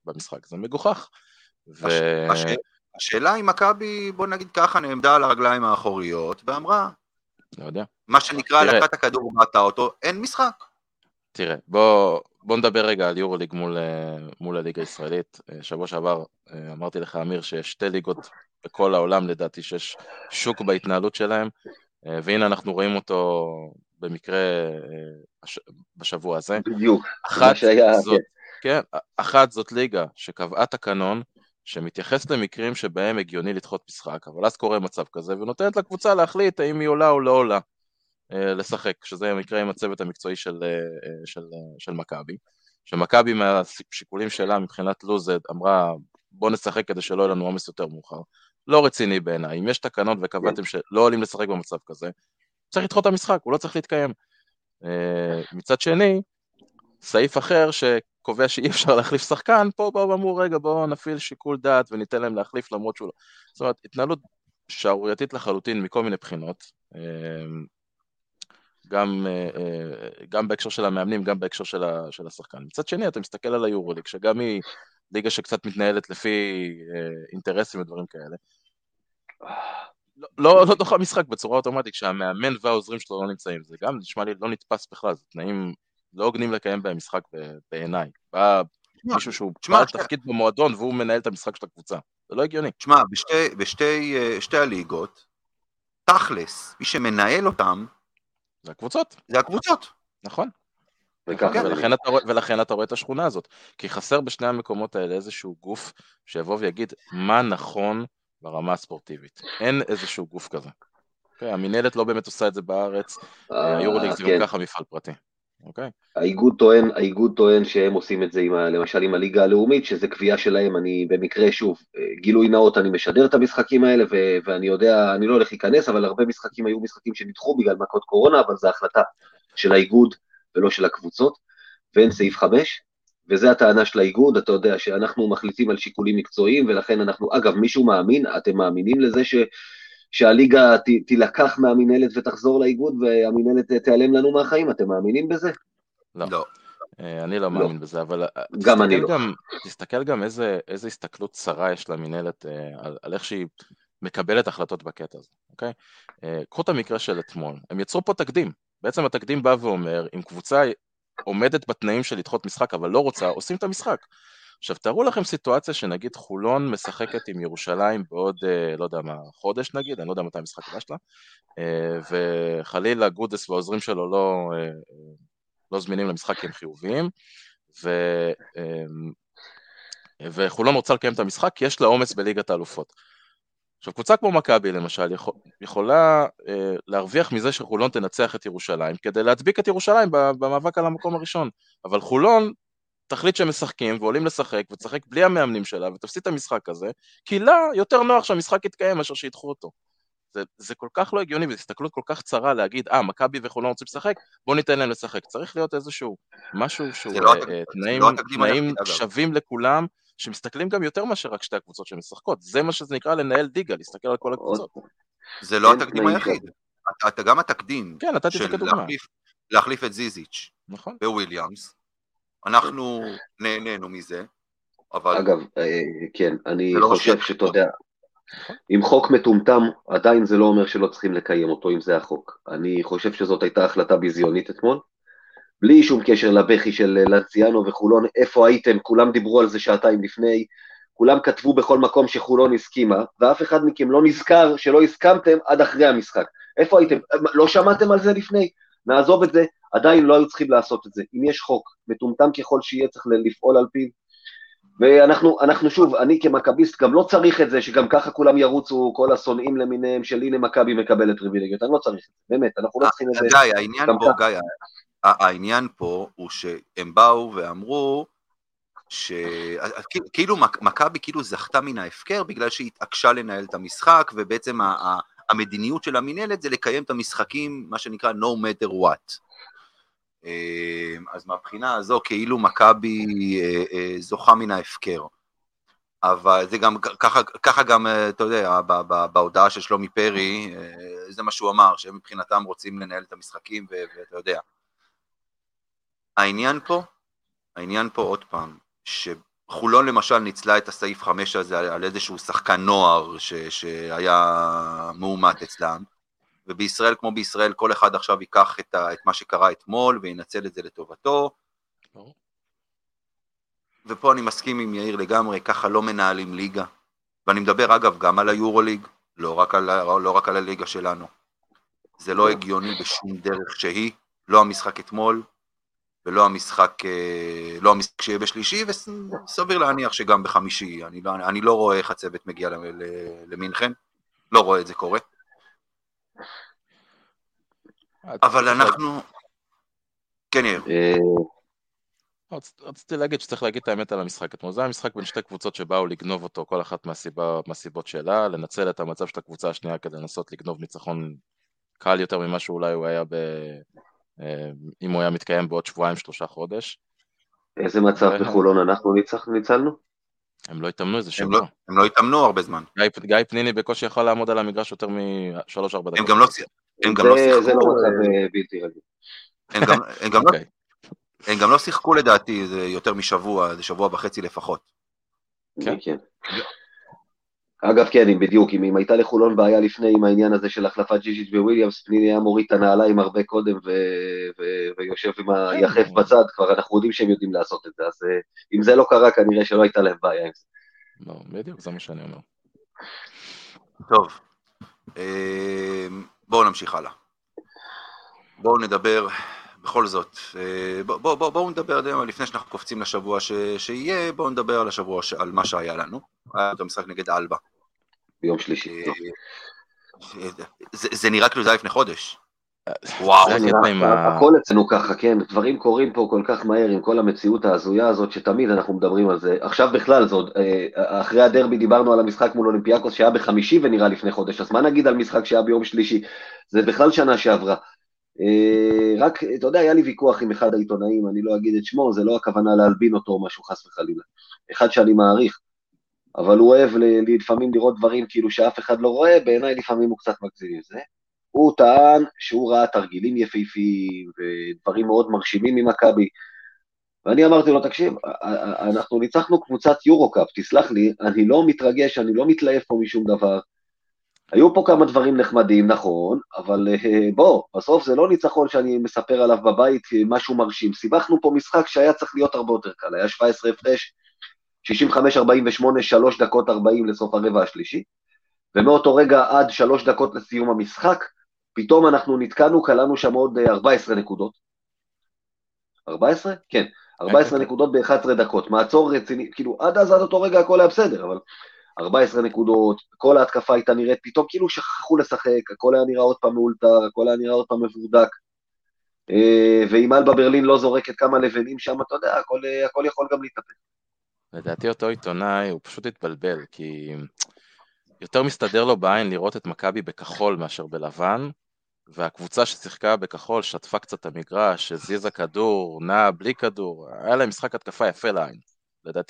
במשחק, זה מגוחך. ו... הש... השאלה אם מכבי, בוא נגיד ככה, נעמדה על הרגליים האחוריות ואמרה, לא יודע. מה שנקרא, לקחה את הכדור ומטה אותו, אין משחק. תראה, בוא, בוא נדבר רגע על יורוליג מול, מול הליגה הישראלית. שבוע שעבר אמרתי לך, אמיר, שיש שתי ליגות בכל העולם לדעתי שיש שוק בהתנהלות שלהם, אה, והנה אנחנו רואים אותו במקרה אה, בשבוע הזה. בדיוק, אחת זאת, כן. כן, אחת זאת ליגה שקבעה תקנון שמתייחס למקרים שבהם הגיוני לדחות משחק, אבל אז קורה מצב כזה ונותנת לקבוצה להחליט האם היא עולה או לא עולה אה, לשחק, שזה המקרה עם הצוות המקצועי של, של, של מכבי. שמכבי מהשיקולים שלה מבחינת לוז אמרה בוא נשחק כדי שלא יהיה לנו עומס יותר מאוחר. לא רציני בעיניי. אם יש תקנות וקבעתם כן. שלא עולים לשחק במצב כזה, צריך לדחות את המשחק, הוא לא צריך להתקיים. אה, מצד שני, סעיף אחר שקובע שאי אפשר להחליף שחקן, פה באו ואמרו, רגע, בואו נפעיל שיקול דעת וניתן להם להחליף למרות שהוא לא... זאת אומרת, התנהלות שערורייתית לחלוטין מכל מיני בחינות. אה, גם, אה, גם בהקשר של המאמנים, גם בהקשר של השחקן. מצד שני, אתה מסתכל על היורוליג, שגם היא ליגה שקצת מתנהלת לפי אה, אינטרסים ודברים כאלה. לא, לא, לא דוחה משחק בצורה אוטומטית, כשהמאמן והעוזרים שלו לא נמצאים, זה גם נשמע לי לא נתפס בכלל, זה תנאים לא הוגנים לקיים בהם משחק בעיניי. בא מישהו שהוא בעל תפקיד במועדון והוא מנהל את המשחק של הקבוצה, זה לא הגיוני. תשמע, בשתי, בשתי אה, שתי הליגות, תכלס, מי שמנהל אותם, זה הקבוצות. זה הקבוצות. נכון. ולכן אתה, ולכן אתה רואה את השכונה הזאת. כי חסר בשני המקומות האלה איזשהו גוף שיבוא ויגיד מה נכון ברמה הספורטיבית. אין איזשהו גוף כזה. Okay, אוקיי? המינהלת לא באמת עושה את זה בארץ, אה, היורוליג זה גם כן. ככה מפעל פרטי. אוקיי? האיגוד טוען, האיגוד טוען שהם עושים את זה עם, למשל עם הליגה הלאומית, שזה קביעה שלהם, אני במקרה, שוב, אה, גילוי נאות, אני משדר את המשחקים האלה, ו- ואני יודע, אני לא הולך להיכנס, אבל הרבה משחקים היו משחקים שנדחו בגלל מכות קורונה, אבל זו החלטה של האיגוד ולא של הקבוצות, ואין סעיף 5, וזה הטענה של האיגוד, אתה יודע שאנחנו מחליטים על שיקולים מקצועיים, ולכן אנחנו, אגב, מישהו מאמין, אתם מאמינים לזה ש, שהליגה ת, תילקח מהמינהלת ותחזור לאיגוד, והמינהלת תיעלם לנו מהחיים, אתם מאמינים בזה? לא. לא. אה, אני לא מאמין לא. בזה, אבל אה, גם אני לא. גם, תסתכל גם איזה, איזה הסתכלות צרה יש למינהלת אה, על, על איך שהיא מקבלת החלטות בקטע הזה, אוקיי? קחו את המקרה של אתמול, הם יצרו פה תקדים, בעצם התקדים בא ואומר, אם קבוצה עומדת בתנאים של לדחות משחק אבל לא רוצה, עושים את המשחק. עכשיו תארו לכם סיטואציה שנגיד חולון משחקת עם ירושלים בעוד, לא יודע מה, חודש נגיד, אני לא יודע מתי המשחק הבא שלה, וחלילה גודס והעוזרים שלו לא לא זמינים למשחק כי הם חיוביים, ו... וחולון רוצה לקיים את המשחק כי יש לה עומס בליגת האלופות. עכשיו קבוצה כמו מכבי למשל יכול, יכולה אה, להרוויח מזה שחולון תנצח את ירושלים כדי להדביק את ירושלים במאבק על המקום הראשון, אבל חולון תחליט שהם משחקים ועולים לשחק ותשחק בלי המאמנים שלה ותפסיד את המשחק הזה כי לה יותר נוח שהמשחק יתקיים מאשר שידחו אותו. זה, זה כל כך לא הגיוני, וזו הסתכלות כל כך צרה להגיד, אה, מכבי וחולון רוצים לשחק, בוא ניתן להם לשחק. צריך להיות איזשהו משהו שהוא לא uh, תנאים, לא תנאים שווים לכולם, שמסתכלים גם יותר מאשר רק שתי הקבוצות שמשחקות. זה מה שזה נקרא לנהל ליגה, להסתכל על כל הקבוצות. זה לא התקדים היחיד. אתה גם התקדים כן, נתתי את זה כדוגמה. להחליף את זיזיץ' נכון. בוויליאמס. אנחנו נהנינו מזה, אבל... אגב, אה, כן, אני לא חושב שאתה יודע, עם חוק מטומטם, עדיין זה לא אומר שלא צריכים לקיים אותו, אם זה החוק. אני חושב שזאת הייתה החלטה ביזיונית אתמול. בלי שום קשר לבכי של לנציאנו וחולון, איפה הייתם? כולם דיברו על זה שעתיים לפני, כולם כתבו בכל מקום שחולון הסכימה, ואף אחד מכם לא נזכר שלא הסכמתם עד אחרי המשחק. איפה הייתם? לא שמעתם על זה לפני? נעזוב את זה, עדיין לא היו צריכים לעשות את זה. אם יש חוק, מטומטם ככל שיהיה, צריך לפעול על פיו, ואנחנו אנחנו שוב, אני כמכביסט גם לא צריך את זה, שגם ככה כולם ירוצו, כל השונאים למיניהם של הנה מכבי מקבלת פריבילגיות, אני לא צריך את זה, באמת, אנחנו לא צריכים את זה. גיא, העניין פה, גיא, העניין פה הוא שהם באו ואמרו, שכאילו מכבי כאילו זכתה מן ההפקר בגלל שהיא התעקשה לנהל את המשחק, ובעצם המדיניות של המינהלת זה לקיים את המשחקים, מה שנקרא no matter what. אמ, אז מהבחינה הזו כאילו מכבי אה, אה, זוכה מן ההפקר. אבל זה גם, ככה, ככה גם, אה, אתה יודע, בהודעה של שלומי פרי, זה מה שהוא אמר, שהם מבחינתם רוצים לנהל את המשחקים, ואתה יודע. העניין פה, העניין פה עוד פעם, שחולון למשל ניצלה את הסעיף 5 הזה על איזשהו שחקן נוער ש, שהיה מאומת אצלם, ובישראל כמו בישראל כל אחד עכשיו ייקח את, ה, את מה שקרה אתמול וינצל את זה לטובתו. ופה אני מסכים עם יאיר לגמרי, ככה לא מנהלים ליגה. ואני מדבר אגב גם על היורוליג, לא רק על, לא רק על הליגה שלנו. זה לא הגיוני בשום דרך שהיא, לא המשחק אתמול, ולא המשחק, אה, לא המשחק שיהיה בשלישי, וסביר להניח שגם בחמישי. אני לא, אני לא רואה איך הצוות מגיע למינכן, לא רואה את זה קורה. אבל אנחנו... כן, יאיר. אה, רציתי להגיד שצריך להגיד את האמת על המשחק אתמול. זה היה משחק בין שתי קבוצות שבאו לגנוב אותו, כל אחת מהסיבה, מהסיבות שלה, לנצל את המצב של הקבוצה השנייה כדי לנסות לגנוב ניצחון קל יותר ממה שאולי הוא היה ב... אה, אם הוא היה מתקיים בעוד שבועיים, שלושה חודש. איזה מצב בחולון אנחנו ניצלנו? הם לא התאמנו איזה שבוע. לא, הם לא התאמנו הרבה זמן. גיא פניני בקושי יכול לעמוד על המגרש יותר משלוש-ארבע דקות. הם גם לא, הם גם לא שיחקו. זה לא מצב בלתי רגיל. הם גם לא שיחקו לדעתי, זה יותר משבוע, זה שבוע וחצי לפחות. כן. אגב, כן, אם בדיוק, אם, אם הייתה לחולון בעיה לפני עם העניין הזה של החלפת ג'יג'יץ' וויליאמס, פניני היה מוריד את הנעליים הרבה קודם ו, ו, ויושב עם היחף כן. בצד, כבר אנחנו יודעים שהם יודעים לעשות את זה, אז אה, אם זה לא קרה, כנראה שלא הייתה להם בעיה עם זה. לא, בדיוק, זה מה שאני אומר. טוב, אה, בואו נמשיך הלאה. בואו נדבר, בכל זאת, אה, בואו בוא, בוא, בוא נדבר, לפני שאנחנו קופצים לשבוע ש, שיהיה, בואו נדבר על השבוע, על מה שהיה לנו. היה את המשחק נגד אלבה. ביום שלישי. אה, זה, נראה כאילו זה היה לפני חודש. וואו, הכל אצלנו ככה, כן, דברים קורים פה כל כך מהר עם כל המציאות ההזויה הזאת שתמיד אנחנו מדברים על זה. עכשיו בכלל, זה עוד, אה, אחרי הדרבי דיברנו על המשחק מול אולימפיאקוס שהיה בחמישי ונראה לפני חודש, אז מה נגיד על משחק שהיה ביום שלישי? זה בכלל שנה שעברה. אה, רק, אתה יודע, היה לי ויכוח עם אחד העיתונאים, אני לא אגיד את שמו, זה לא הכוונה להלבין אותו או משהו חס וחלילה. אחד שאני מעריך, אבל הוא אוהב לפעמים לראות דברים כאילו שאף אחד לא רואה, בעיניי לפעמים הוא קצת מגזים עם זה. הוא טען שהוא ראה תרגילים יפהפיים ודברים מאוד מרשימים ממכבי, ואני אמרתי לו, תקשיב, אנחנו ניצחנו קבוצת יורו-קאפ, תסלח לי, אני לא מתרגש, אני לא מתלהב פה משום דבר. היו פה כמה דברים נחמדים, נכון, אבל אה, בוא, בסוף זה לא ניצחון שאני מספר עליו בבית משהו מרשים. סיבכנו פה משחק שהיה צריך להיות הרבה יותר קל, היה 17 הפרש, 65-48, 3 דקות 40 לסוף הרבע השלישי, ומאותו רגע עד 3 דקות לסיום המשחק, פתאום אנחנו נתקענו, קלענו שם עוד 14 אה, נקודות. 14? כן. 14 נקודות ב-11 דקות, מעצור רציני, כאילו עד אז עד אותו רגע הכל היה בסדר, אבל 14 נקודות, כל ההתקפה הייתה נראית, פתאום כאילו שכחו לשחק, הכל היה נראה עוד פעם מאולתר, הכל היה נראה עוד פעם מבורדק. אה, ואם אלבה ברלין לא זורקת כמה לבנים שם, אתה יודע, הכל, הכל יכול גם להתאפק. לדעתי אותו עיתונאי, הוא פשוט התבלבל, כי יותר מסתדר לו בעין לראות את מכבי בכחול מאשר בלבן, והקבוצה ששיחקה בכחול שטפה קצת את המגרש, הזיזה כדור, נעה בלי כדור, היה להם משחק התקפה יפה לעין.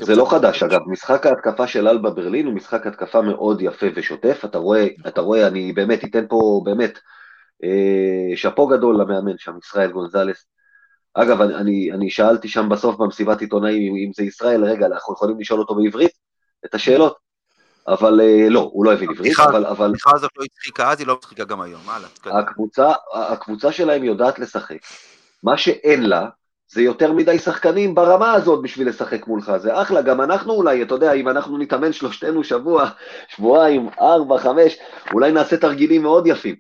זה לא חדש, אגב, משחק ההתקפה של אלבה ברלין הוא משחק התקפה מאוד יפה ושוטף, אתה רואה, אתה רואה, אני באמת אתן פה, באמת, אה, שאפו גדול למאמן שם, ישראל גונזלס. אגב, אני, אני, שאלתי שם בסוף במסיבת עיתונאים אם זה ישראל, רגע, אנחנו יכולים לשאול אותו בעברית את השאלות? אבל אה, לא, הוא לא הבין עברית, אבל... הבדיחה הזאת לא הצחיקה אז, היא לא הצחיקה גם היום, הלאה. הקבוצה, הקבוצה שלהם יודעת לשחק. מה שאין לה, זה יותר מדי שחקנים ברמה הזאת בשביל לשחק מולך, זה אחלה, גם אנחנו אולי, אתה יודע, אם אנחנו נתאמן שלושתנו שבוע, שבועיים, ארבע, חמש, אולי נעשה תרגילים מאוד יפים,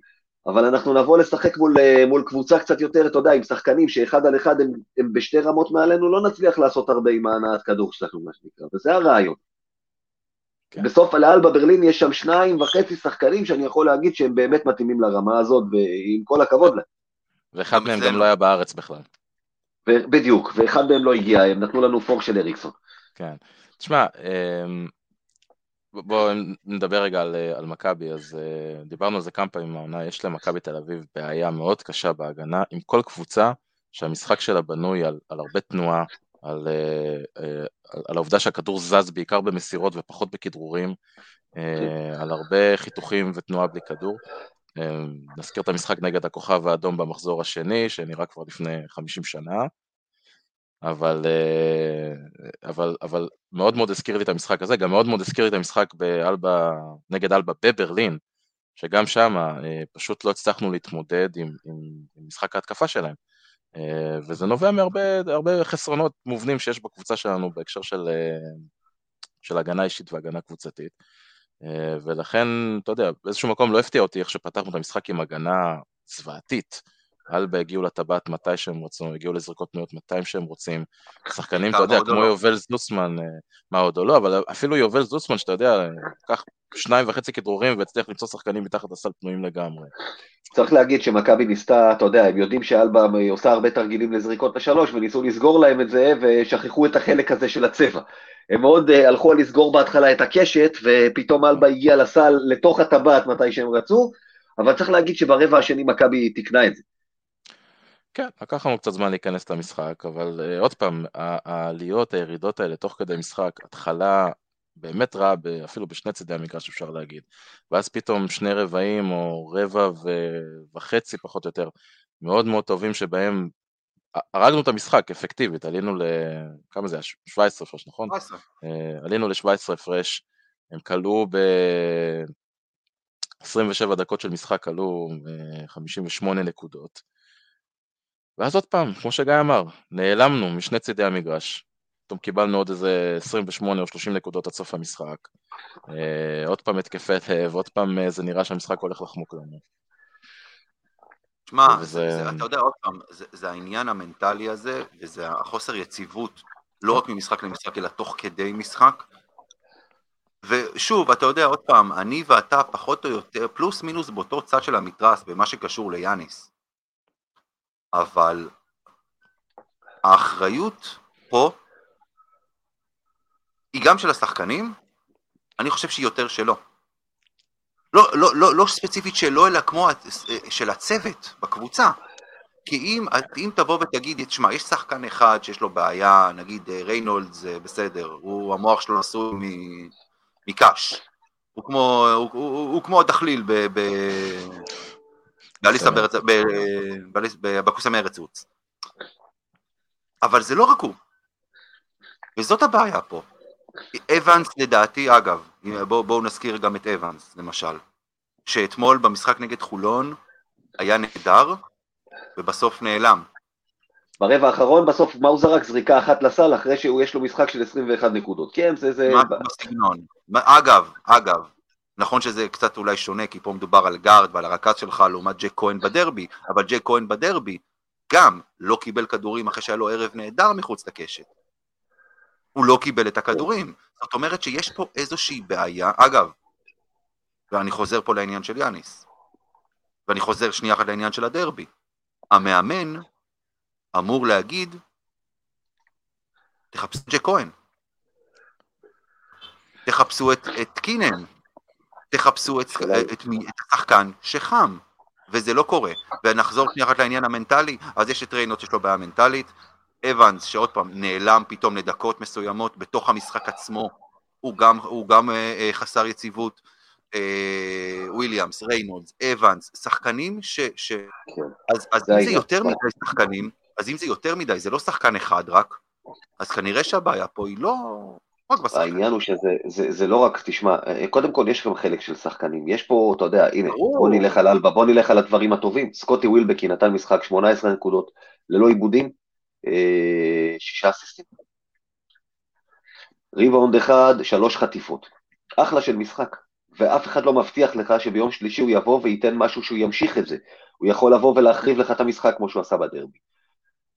אבל אנחנו נבוא לשחק מול, אה, מול קבוצה קצת יותר, אתה יודע, עם שחקנים שאחד על אחד הם, הם בשתי רמות מעלינו, לא נצליח לעשות הרבה עם ההנעת כדור שלנו, מה שנקרא, וזה הרעיון. כן. בסוף לאלבה ברלין יש שם שניים וחצי שחקנים שאני יכול להגיד שהם באמת מתאימים לרמה הזאת, ועם כל הכבוד להם. ואחד מהם גם לא היה בארץ בכלל. בדיוק, ואחד מהם לא הגיע, הם נתנו לנו פור של אריקסון. כן. תשמע, אמ, בואו נדבר רגע על, על מכבי, אז אה, דיברנו על זה כמה פעמים העונה, יש למכבי תל אביב בעיה מאוד קשה בהגנה, עם כל קבוצה שהמשחק שלה בנוי על, על הרבה תנועה, על, אה, אה, על, על העובדה שהכדור זז בעיקר במסירות ופחות בכדרורים, על הרבה חיתוכים ותנועה בלי כדור. נזכיר את המשחק נגד הכוכב האדום במחזור השני, שנראה כבר לפני 50 שנה, אבל, אבל, אבל מאוד מאוד הזכיר לי את המשחק הזה, גם מאוד מאוד הזכיר לי את המשחק באלבה, נגד אלבה בברלין, שגם שם פשוט לא הצלחנו להתמודד עם, עם, עם משחק ההתקפה שלהם. וזה נובע מהרבה חסרונות מובנים שיש בקבוצה שלנו בהקשר של, של הגנה אישית והגנה קבוצתית. אה, ולכן, אתה יודע, באיזשהו מקום לא הפתיע אותי איך שפתחנו את המשחק עם הגנה זוועתית. אלבה הגיעו לטבעת מתי שהם רצו, הגיעו לזריקות פנויות מתי שהם רוצים. שחקנים, אתה יודע, כמו. יובל זוסמן, אה, מה עוד או לא, אבל אפילו יובל זוסמן, שאתה יודע, קח שניים וחצי כדרורים והצליח למצוא שחקנים מתחת לסל פנויים לגמרי. צריך להגיד שמכבי ניסתה, אתה יודע, הם יודעים שאלבה עושה הרבה תרגילים לזריקות לשלוש, וניסו לסגור להם את זה, ושכחו את החלק הזה של הצבע. הם מאוד uh, הלכו לסגור בהתחלה את הקשת, ופתאום אלבה הגיע לסל לתוך הטבעת מתי שהם רצו, אבל צריך להגיד שברבע השני מכבי תיקנה את זה. כן, לקח לנו קצת זמן להיכנס למשחק, אבל uh, עוד פעם, העליות, הירידות האלה תוך כדי משחק, התחלה באמת רעה, אפילו בשני צידי המגרש אפשר להגיד, ואז פתאום שני רבעים או רבע וחצי פחות או יותר, מאוד מאוד טובים שבהם הרגנו את המשחק אפקטיבית, עלינו ל... כמה זה היה? 17 הפרש, נכון? 17. אה, עלינו ל-17 הפרש, הם כלאו ב... 27 דקות של משחק כלו 58 אה, נקודות. ואז עוד פעם, כמו שגיא אמר, נעלמנו משני צידי המגרש. פתאום קיבלנו עוד איזה 28 או 30 נקודות עד סוף המשחק. אה, עוד פעם התקפי לב, עוד פעם זה נראה שהמשחק הולך לחמוק לנו. שמע, וזה... אתה יודע, עוד פעם, זה, זה העניין המנטלי הזה, וזה החוסר יציבות, לא רק ממשחק למשחק, אלא תוך כדי משחק. ושוב, אתה יודע, עוד פעם, אני ואתה פחות או יותר, פלוס מינוס באותו צד של המתרס, במה שקשור ליאניס. אבל האחריות פה היא גם של השחקנים, אני חושב שהיא יותר שלו. לא, לא, לא, לא ספציפית שלו, אלא כמו של הצוות בקבוצה. כי אם, אם תבוא ותגיד, תשמע, יש שחקן אחד שיש לו בעיה, נגיד אה, ריינולדס בסדר, הוא, המוח שלו עשוי מקש. הוא כמו, הוא, הוא, הוא כמו הדחליל ב... ב באליסה בארץ, בקוסם ארץ עוץ. אבל זה לא רק הוא. וזאת הבעיה פה. אבנס לדעתי, אגב, בואו בוא נזכיר גם את אבנס למשל, שאתמול במשחק נגד חולון היה נהדר, ובסוף נעלם. ברבע האחרון בסוף מה הוא זרק? זריקה אחת לסל אחרי שיש לו משחק של 21 נקודות. כן, זה... זה... מה בסגנון. אגב, אגב, נכון שזה קצת אולי שונה, כי פה מדובר על גארד ועל הרכז שלך לעומת ג'ק כהן בדרבי, אבל ג'ק כהן בדרבי גם לא קיבל כדורים אחרי שהיה לו ערב נהדר מחוץ לקשת. הוא לא קיבל את הכדורים. זאת אומרת שיש פה איזושהי בעיה, אגב, ואני חוזר פה לעניין של יאניס, ואני חוזר שנייה אחת לעניין של הדרבי. המאמן אמור להגיד, תחפשו את ג'ק כהן, תחפשו את, את קינן, תחפשו את, את, את, את השחקן שחם, וזה לא קורה. ונחזור שנייה אחת לעניין המנטלי, אז יש את ריינוט שיש לו בעיה מנטלית, אבנס שעוד פעם נעלם פתאום לדקות מסוימות בתוך המשחק עצמו, הוא גם, הוא גם אה, אה, חסר יציבות, אה, וויליאמס, ריינולדס, אבנס, שחקנים ש... ש... כן. אז, אז אם זה יותר מדי שחקנים, אז אם זה יותר מדי, זה לא שחקן אחד רק, אז כנראה שהבעיה פה היא לא... העניין הוא שזה זה, זה לא רק, תשמע, קודם כל יש גם חלק של שחקנים, יש פה, אתה יודע, הנה, בוא נלך על אלבה, בוא נלך על הדברים הטובים, סקוטי ווילבקי נתן משחק 18 נקודות, ללא עיבודים, אה, שישה אסיסטים. ריבאונד אחד, שלוש חטיפות. אחלה של משחק. ואף אחד לא מבטיח לך שביום שלישי הוא יבוא וייתן משהו שהוא ימשיך את זה. הוא יכול לבוא ולהחריב לך את המשחק כמו שהוא עשה בדרבי.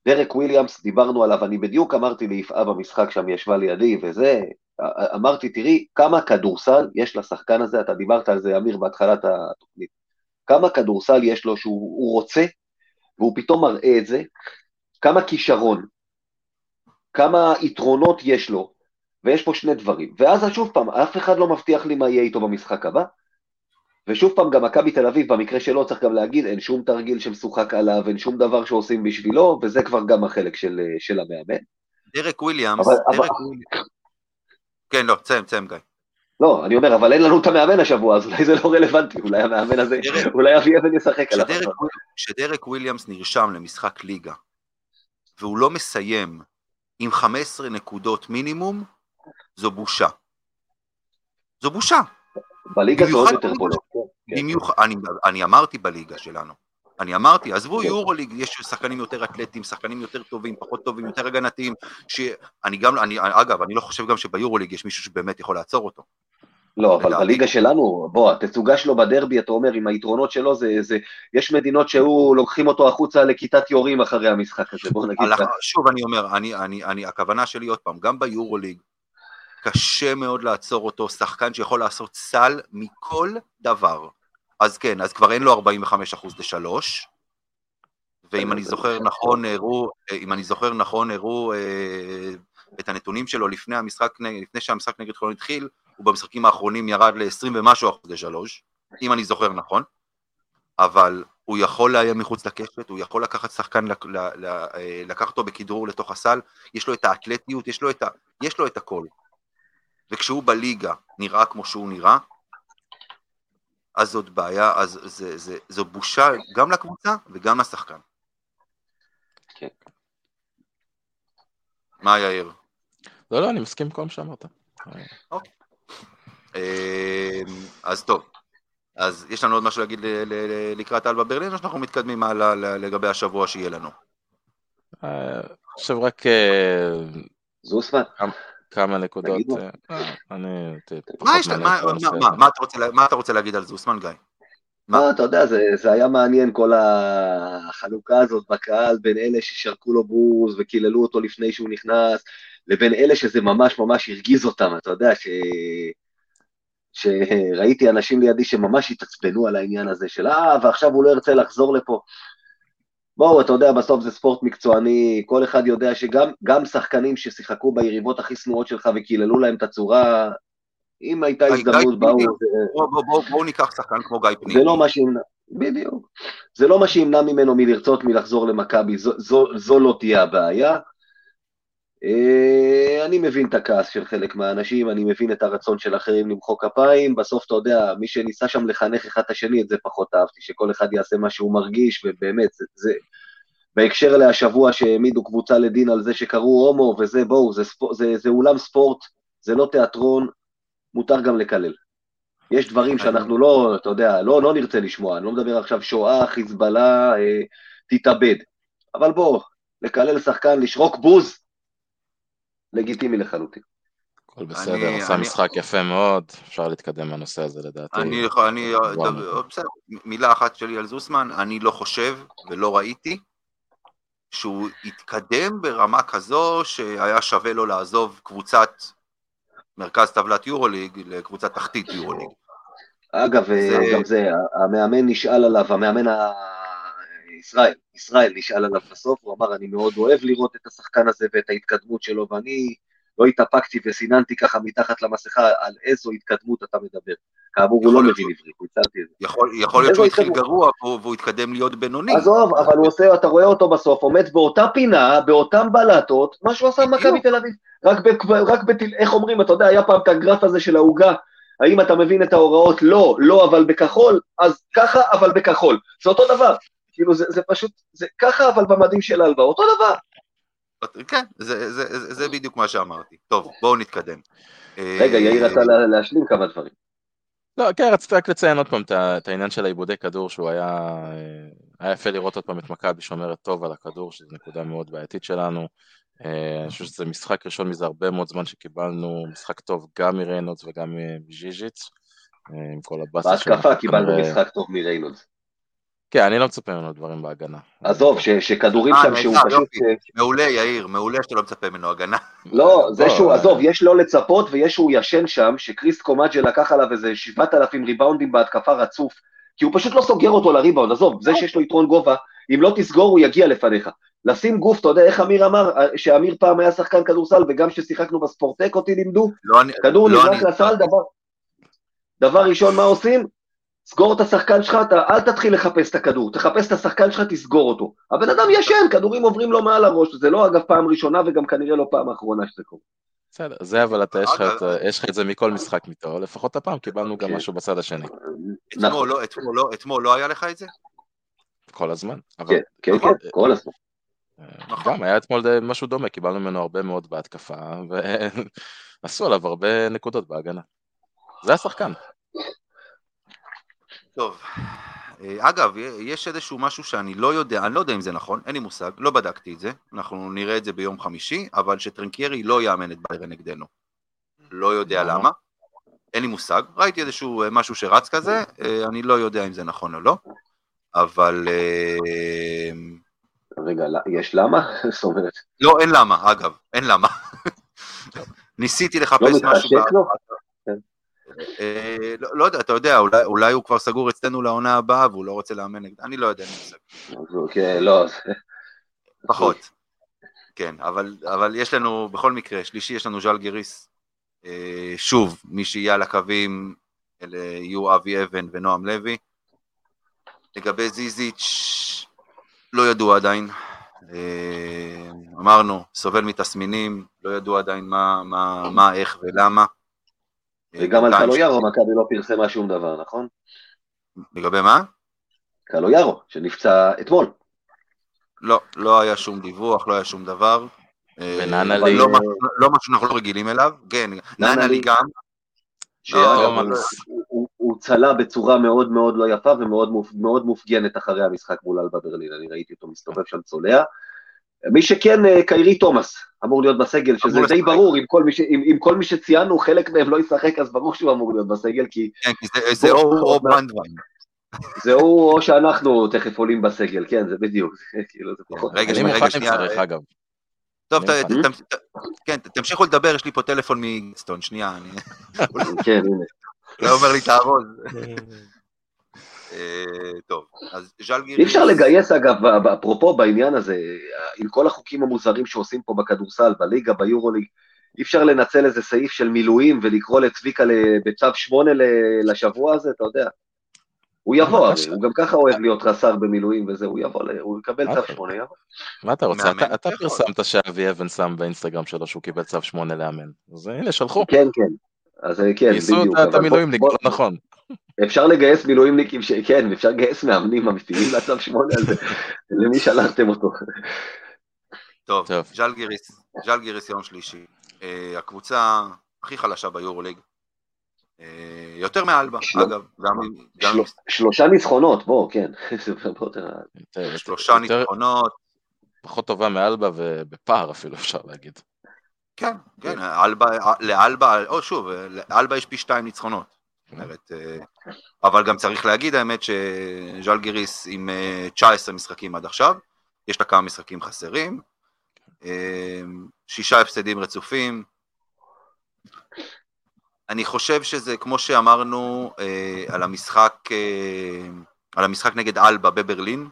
דרק וויליאמס, דיברנו עליו, אני בדיוק אמרתי ליפעה במשחק שם, ישבה לידי וזה, אמרתי, תראי, כמה כדורסל יש לשחקן הזה, אתה דיברת על זה, אמיר, בהתחלת התוכנית. כמה כדורסל יש לו שהוא רוצה, והוא פתאום מראה את זה, כמה כישרון, כמה יתרונות יש לו, ויש פה שני דברים. ואז שוב פעם, אף אחד לא מבטיח לי מה יהיה איתו במשחק הבא, ושוב פעם, גם מכבי תל אביב, במקרה שלו צריך גם להגיד, אין שום תרגיל שמשוחק עליו, אין שום דבר שעושים בשבילו, וזה כבר גם החלק של, של המאמן. דרק וויליאמס, דרק אבל... וויליאמס. כן, לא, תסיים, תסיים גיא. לא, אני אומר, אבל אין לנו את המאמן השבוע, אז אולי זה לא רלוונטי, אולי המאמן הזה, אולי אבי אבן ישחק עליו. כשדרק וויליאמס נרשם למשחק ליגה, והוא לא מסיים עם 15 נקודות מינימום, זו בושה. זו בושה. בליגה זה עוד יותר בולט. כן. אני, אני אמרתי בליגה שלנו. אני אמרתי, עזבו כן. יורוליג, יש שחקנים יותר אתלטיים, שחקנים יותר טובים, פחות טובים, יותר הגנתיים, שאני גם, אני, אגב, אני לא חושב גם שביורוליג יש מישהו שבאמת יכול לעצור אותו. לא, אבל בליגה שלנו, בוא, התצוגה שלו בדרבי, אתה אומר, עם היתרונות שלו, זה, זה, יש מדינות שהוא, לוקחים אותו החוצה לכיתת יורים אחרי המשחק הזה, בוא נגיד ככה. שוב, אני אומר, אני, אני, אני, הכוונה שלי עוד פעם, גם ביורוליג, קשה מאוד לעצור אותו, שחקן שיכול לעשות סל מכל דבר. אז כן, אז כבר אין לו 45% לשלוש, ואם אני זוכר נכון, הראו, אם אני זוכר נכון, הראו אה, את הנתונים שלו לפני המשחק, לפני שהמשחק נגד חולון התחיל, הוא במשחקים האחרונים ירד ל-20 ומשהו אחוז לשלוש, אם אני זוכר נכון, אבל הוא יכול לאיים מחוץ לקשת, הוא יכול לקחת שחקן, אה, לקחת אותו בכדרור לתוך הסל, יש לו את האתלטיות, יש לו את, ה, יש לו את הכל. וכשהוא בליגה נראה כמו שהוא נראה, אז זאת בעיה, אז זה, זה, זו בושה גם לקבוצה וגם לשחקן. כן. מה יאיר? לא, לא, אני מסכים עם כל מה שאמרת. אוקיי. אמ, אז טוב, אז יש לנו עוד משהו להגיד לקראת אלבה ברלין, או שאנחנו מתקדמים הלאה לגבי השבוע שיהיה לנו? אה, עכשיו רק... אה, זוסמן. כמה נקודות. אני... מה אתה רוצה להגיד על זוסמן, גיא? מה, אתה יודע, זה, זה היה מעניין כל החלוקה הזאת בקהל בין אלה ששרקו לו בוז וקיללו אותו לפני שהוא נכנס, לבין אלה שזה ממש ממש הרגיז אותם, אתה יודע, ש... שראיתי אנשים לידי שממש התעצבנו על העניין הזה של אה, ועכשיו הוא לא ירצה לחזור לפה. בואו, אתה יודע, בסוף זה ספורט מקצועני, כל אחד יודע שגם שחקנים ששיחקו ביריבות הכי שנואות שלך וקיללו להם את הצורה, אם הייתה הזדמנות, באו... בואו ניקח שחקן כמו גיא פנימי. זה לא מה שימנע. בדיוק. זה לא מה שימנע ממנו מלרצות מלחזור למכבי, זו, לא תהיה הבעיה. אה, אני מבין את הכעס של חלק מהאנשים, אני מבין את הרצון של אחרים למחוא כפיים, בסוף אתה יודע, מי שניסה שם לחנך אחד את השני, את זה פחות אהבתי, שכל אחד יעשה מה שהוא מרגיש, ובאמת, זה, זה בהקשר להשבוע שהעמידו קבוצה לדין על זה שקראו הומו, וזה, בואו, זה, ספור, זה, זה אולם ספורט, זה לא תיאטרון, מותר גם לקלל. יש דברים שאנחנו לא, אתה יודע, לא, לא נרצה לשמוע, אני לא מדבר עכשיו שואה, חיזבאללה, אה, תתאבד. אבל בוא, לקלל שחקן, לשרוק בוז, לגיטימי לחלוטין. הכל בסדר, עשה משחק יפה מאוד, אפשר להתקדם מהנושא הזה לדעתי. אני, אני, בסדר, מילה אחת שלי על זוסמן, אני לא חושב ולא ראיתי שהוא התקדם ברמה כזו שהיה שווה לו לעזוב קבוצת מרכז טבלת יורוליג לקבוצת תחתית יורוליג. אגב, זה... גם זה, המאמן נשאל עליו, המאמן ה... ישראל, ישראל נשאל עליו בסוף, הוא אמר, אני מאוד אוהב לראות את השחקן הזה ואת ההתקדמות שלו, ואני לא התאפקתי וסיננתי ככה מתחת למסכה על איזו התקדמות אתה מדבר. כאמור, הוא לא מבין עברית, ניצלתי את זה. יכול להיות שהוא התחיל גרוע והוא התקדם להיות בינוני. עזוב, אבל הוא עושה, אתה רואה אותו בסוף, עומד באותה פינה, באותן בלטות, מה שהוא עשה במכבי תל אביב. רק ב... איך אומרים, אתה יודע, היה פעם את הגרף הזה של העוגה, האם אתה מבין את ההוראות? לא, לא אבל בכחול, אז ככה אבל בכחול. זה אותו דבר. כאילו זה, זה פשוט, זה ככה אבל במדים של הלוואה, אותו דבר. כן, זה, זה, זה, זה בדיוק מה שאמרתי. טוב, בואו נתקדם. רגע, יאיר רצה להשלים כמה דברים. לא, כן, רציתי רק לציין עוד פעם את העניין של העיבודי כדור, שהוא היה, אה, היה יפה לראות עוד פעם את מכבי שומרת טוב על הכדור, שזו נקודה מאוד בעייתית שלנו. אה, אני חושב שזה משחק ראשון מזה הרבה מאוד זמן שקיבלנו, משחק טוב גם מריינולדס וגם מז'יז'יץ, אה, עם כל הבאסה שלנו. בהתקפה קיבלנו משחק טוב מריינולדס. כן, אני לא מצפה ממנו דברים בהגנה. עזוב, שכדורים שם שהוא פשוט... מעולה, יאיר, מעולה שאתה לא מצפה ממנו הגנה. לא, זה שהוא, עזוב, יש לא לצפות ויש שהוא ישן שם, שקריסט קומאג'ה לקח עליו איזה 7,000 ריבאונדים בהתקפה רצוף, כי הוא פשוט לא סוגר אותו לריבאונד, עזוב, זה שיש לו יתרון גובה, אם לא תסגור הוא יגיע לפניך. לשים גוף, אתה יודע איך אמיר אמר, שאמיר פעם היה שחקן כדורסל, וגם כששיחקנו בספורטק אותי לימדו, לא כדור לא נזרק לסל, דבר, דבר ראשון מה עושים? סגור את השחקן שלך, אתה, אל תתחיל לחפש את הכדור, תחפש את השחקן שלך, תסגור אותו. הבן אדם ישן, כדורים עוברים לו מעל הראש, זה לא אגב פעם ראשונה וגם כנראה לא פעם אחרונה שזה קורה. בסדר, זה אבל אתה, יש לך, את זה מכל משחק איתו, לפחות הפעם קיבלנו גם כן. משהו בצד השני. אתמול לא, אתמול לא, אתמול לא היה לך את זה? כל הזמן. כן, כן, כן, כל הזמן. נכון. גם היה אתמול משהו דומה, קיבלנו ממנו הרבה מאוד בהתקפה, ועשו עליו הרבה נקודות בהגנה. זה השחקן. טוב, אה, אגב, יש איזשהו משהו שאני לא יודע, אני לא יודע אם זה נכון, אין לי מושג, לא בדקתי את זה, אנחנו נראה את זה ביום חמישי, אבל שטרנקיירי לא יאמן את ביירן נגדנו. לא יודע למה, אין לי מושג, ראיתי איזשהו אה, משהו שרץ כזה, אה, אני לא יודע אם זה נכון או לא, אבל... רגע, יש למה? זאת אומרת... לא, אין למה, אגב, אין למה. ניסיתי לחפש לא משהו... לא מתחשק לו? אה, לא, לא יודע, אתה יודע, אולי, הוא כבר סגור אצלנו לעונה הבאה והוא לא רוצה לאמן נגד, אני לא יודע, מושג. כן, לא. פחות. כן, אבל, יש לנו, בכל מקרה, שלישי יש לנו ז'אל גריס. אה, שוב, מי שיהיה על הקווים, אלה יהיו אבי אבן ונועם לוי. לגבי זיזיץ', לא ידוע עדיין. אה, אמרנו, סובל מתסמינים, לא ידוע עדיין מה, מה, מה, איך ולמה. וגם על קלויארו מכבי לא פרסמה שום דבר, נכון? לגבי מה? קלויארו, שנפצע אתמול. לא, לא היה שום דיווח, לא היה שום דבר. וננה לי... לא, לא מה שאנחנו לא רגילים אליו, כן, ננה לי גם. הוא צלה בצורה מאוד מאוד לא יפה ומאוד מופגנת אחרי המשחק מול אלבה ברלין, אני ראיתי אותו מסתובב שם צולע. מי שכן, אה, קיירי תומאס אמור להיות בסגל, שזה די ברור, אם כל, ש... אם, אם כל מי שציינו, חלק מהם לא ישחק, אז ברור שהוא אמור להיות בסגל, כי... כן, כי זה, זה או או ברנדווין. זה הוא או שאנחנו תכף עולים בסגל, כן, זה בדיוק, כאילו, זה פחות... רגע, עם צריך, אגב. טוב, כן, תמשיכו לדבר, יש לי פה טלפון מסטון, שנייה, אני... כן, הנה. הוא אומר לי, תארוז. אה, טוב, אז ז'לגיריס... אי אפשר לגייס אגב, אפרופו בעניין הזה, עם כל החוקים המוזרים שעושים פה בכדורסל, בליגה, ביורוליג, אי אפשר לנצל איזה סעיף של מילואים ולקרוא לצביקה בצו שמונה לשבוע הזה, אתה יודע. הוא יבוא, הרי, הוא גם ככה אוהב להיות רס"ר במילואים וזה, הוא יבוא, הוא יקבל צו 8, יבוא. מה אתה רוצה? אתה- פרסמת שאבי אבן שם באינסטגרם שלו שהוא קיבל צו 8 לאמן. אז הנה, שלחו. כן, כן. אז אה, כן, בדיוק. את- את המילואימניק, נכון. אפשר לגייס מילואימניקים, ש- כן, אפשר לגייס מאמנים אמיתיים לצו 8 הזה. למי שלחתם אותו? טוב, טוב. ז'לגיריס, ז'לגיריס יום שלישי. אה, הקבוצה הכי חלשה ביורוליג. אה, יותר מאלבה, של- אגב. גם אם- גם של- שלושה ניצחונות, בוא, כן. שלושה ניצחונות. פחות טובה מאלבה ובפער אפילו אפשר להגיד. כן, כן, אלבה, לאלבה, או שוב, לאלבה יש פי שתיים ניצחונות. אומרת, אה, אבל גם צריך להגיד האמת שז'לגיריס עם אה, 19 משחקים עד עכשיו, יש לה כמה משחקים חסרים, אה, שישה הפסדים רצופים. אני חושב שזה כמו שאמרנו אה, על המשחק, אה, על המשחק נגד אלבה בברלין,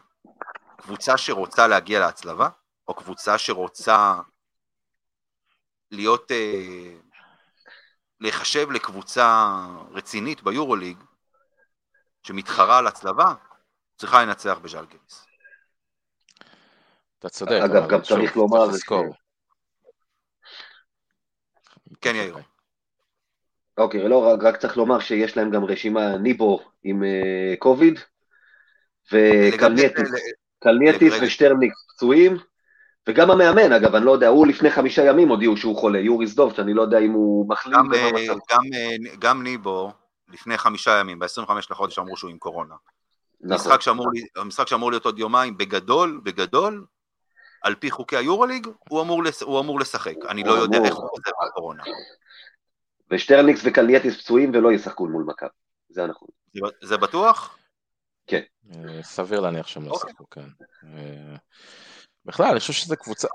קבוצה שרוצה להגיע להצלבה, או קבוצה שרוצה להיות, אה, להיחשב לקבוצה רצינית ביורוליג, שמתחרה על ההצלבה, צריכה לנצח בז'לגיריס. אתה צודק. אגב, גם צריך לומר. כן, יאיר. אוקיי, לא, רק, רק צריך לומר שיש להם גם רשימה ניבו עם אה, קוביד, וקלנייטיס. ושטרלנייקס פצועים, וגם המאמן, אגב, אני לא יודע, הוא לפני חמישה ימים הודיעו שהוא חולה, יורי זדובץ, שאני לא יודע אם הוא מחלים גם, ומה אה, מצב. גם, אה, גם ניבו, לפני חמישה ימים, ב-25 לחודש אמרו שהוא עם קורונה. נכון, משחק שאמור, המשחק שאמור להיות עוד יומיים, בגדול, בגדול, על פי חוקי היורוליג, הוא אמור, לס, הוא אמור לשחק. אני לא הוא יודע אמור. איך הוא חוזר מהקורונה. ושטרלנייקס וקלנייטיס פצועים ולא ישחקו מול מכבי, זה אנחנו. זה, זה בטוח? אה, סביר להניח שהם לא אוקיי. ישחקו, כן. בכלל, אני חושב שזה קבוצה...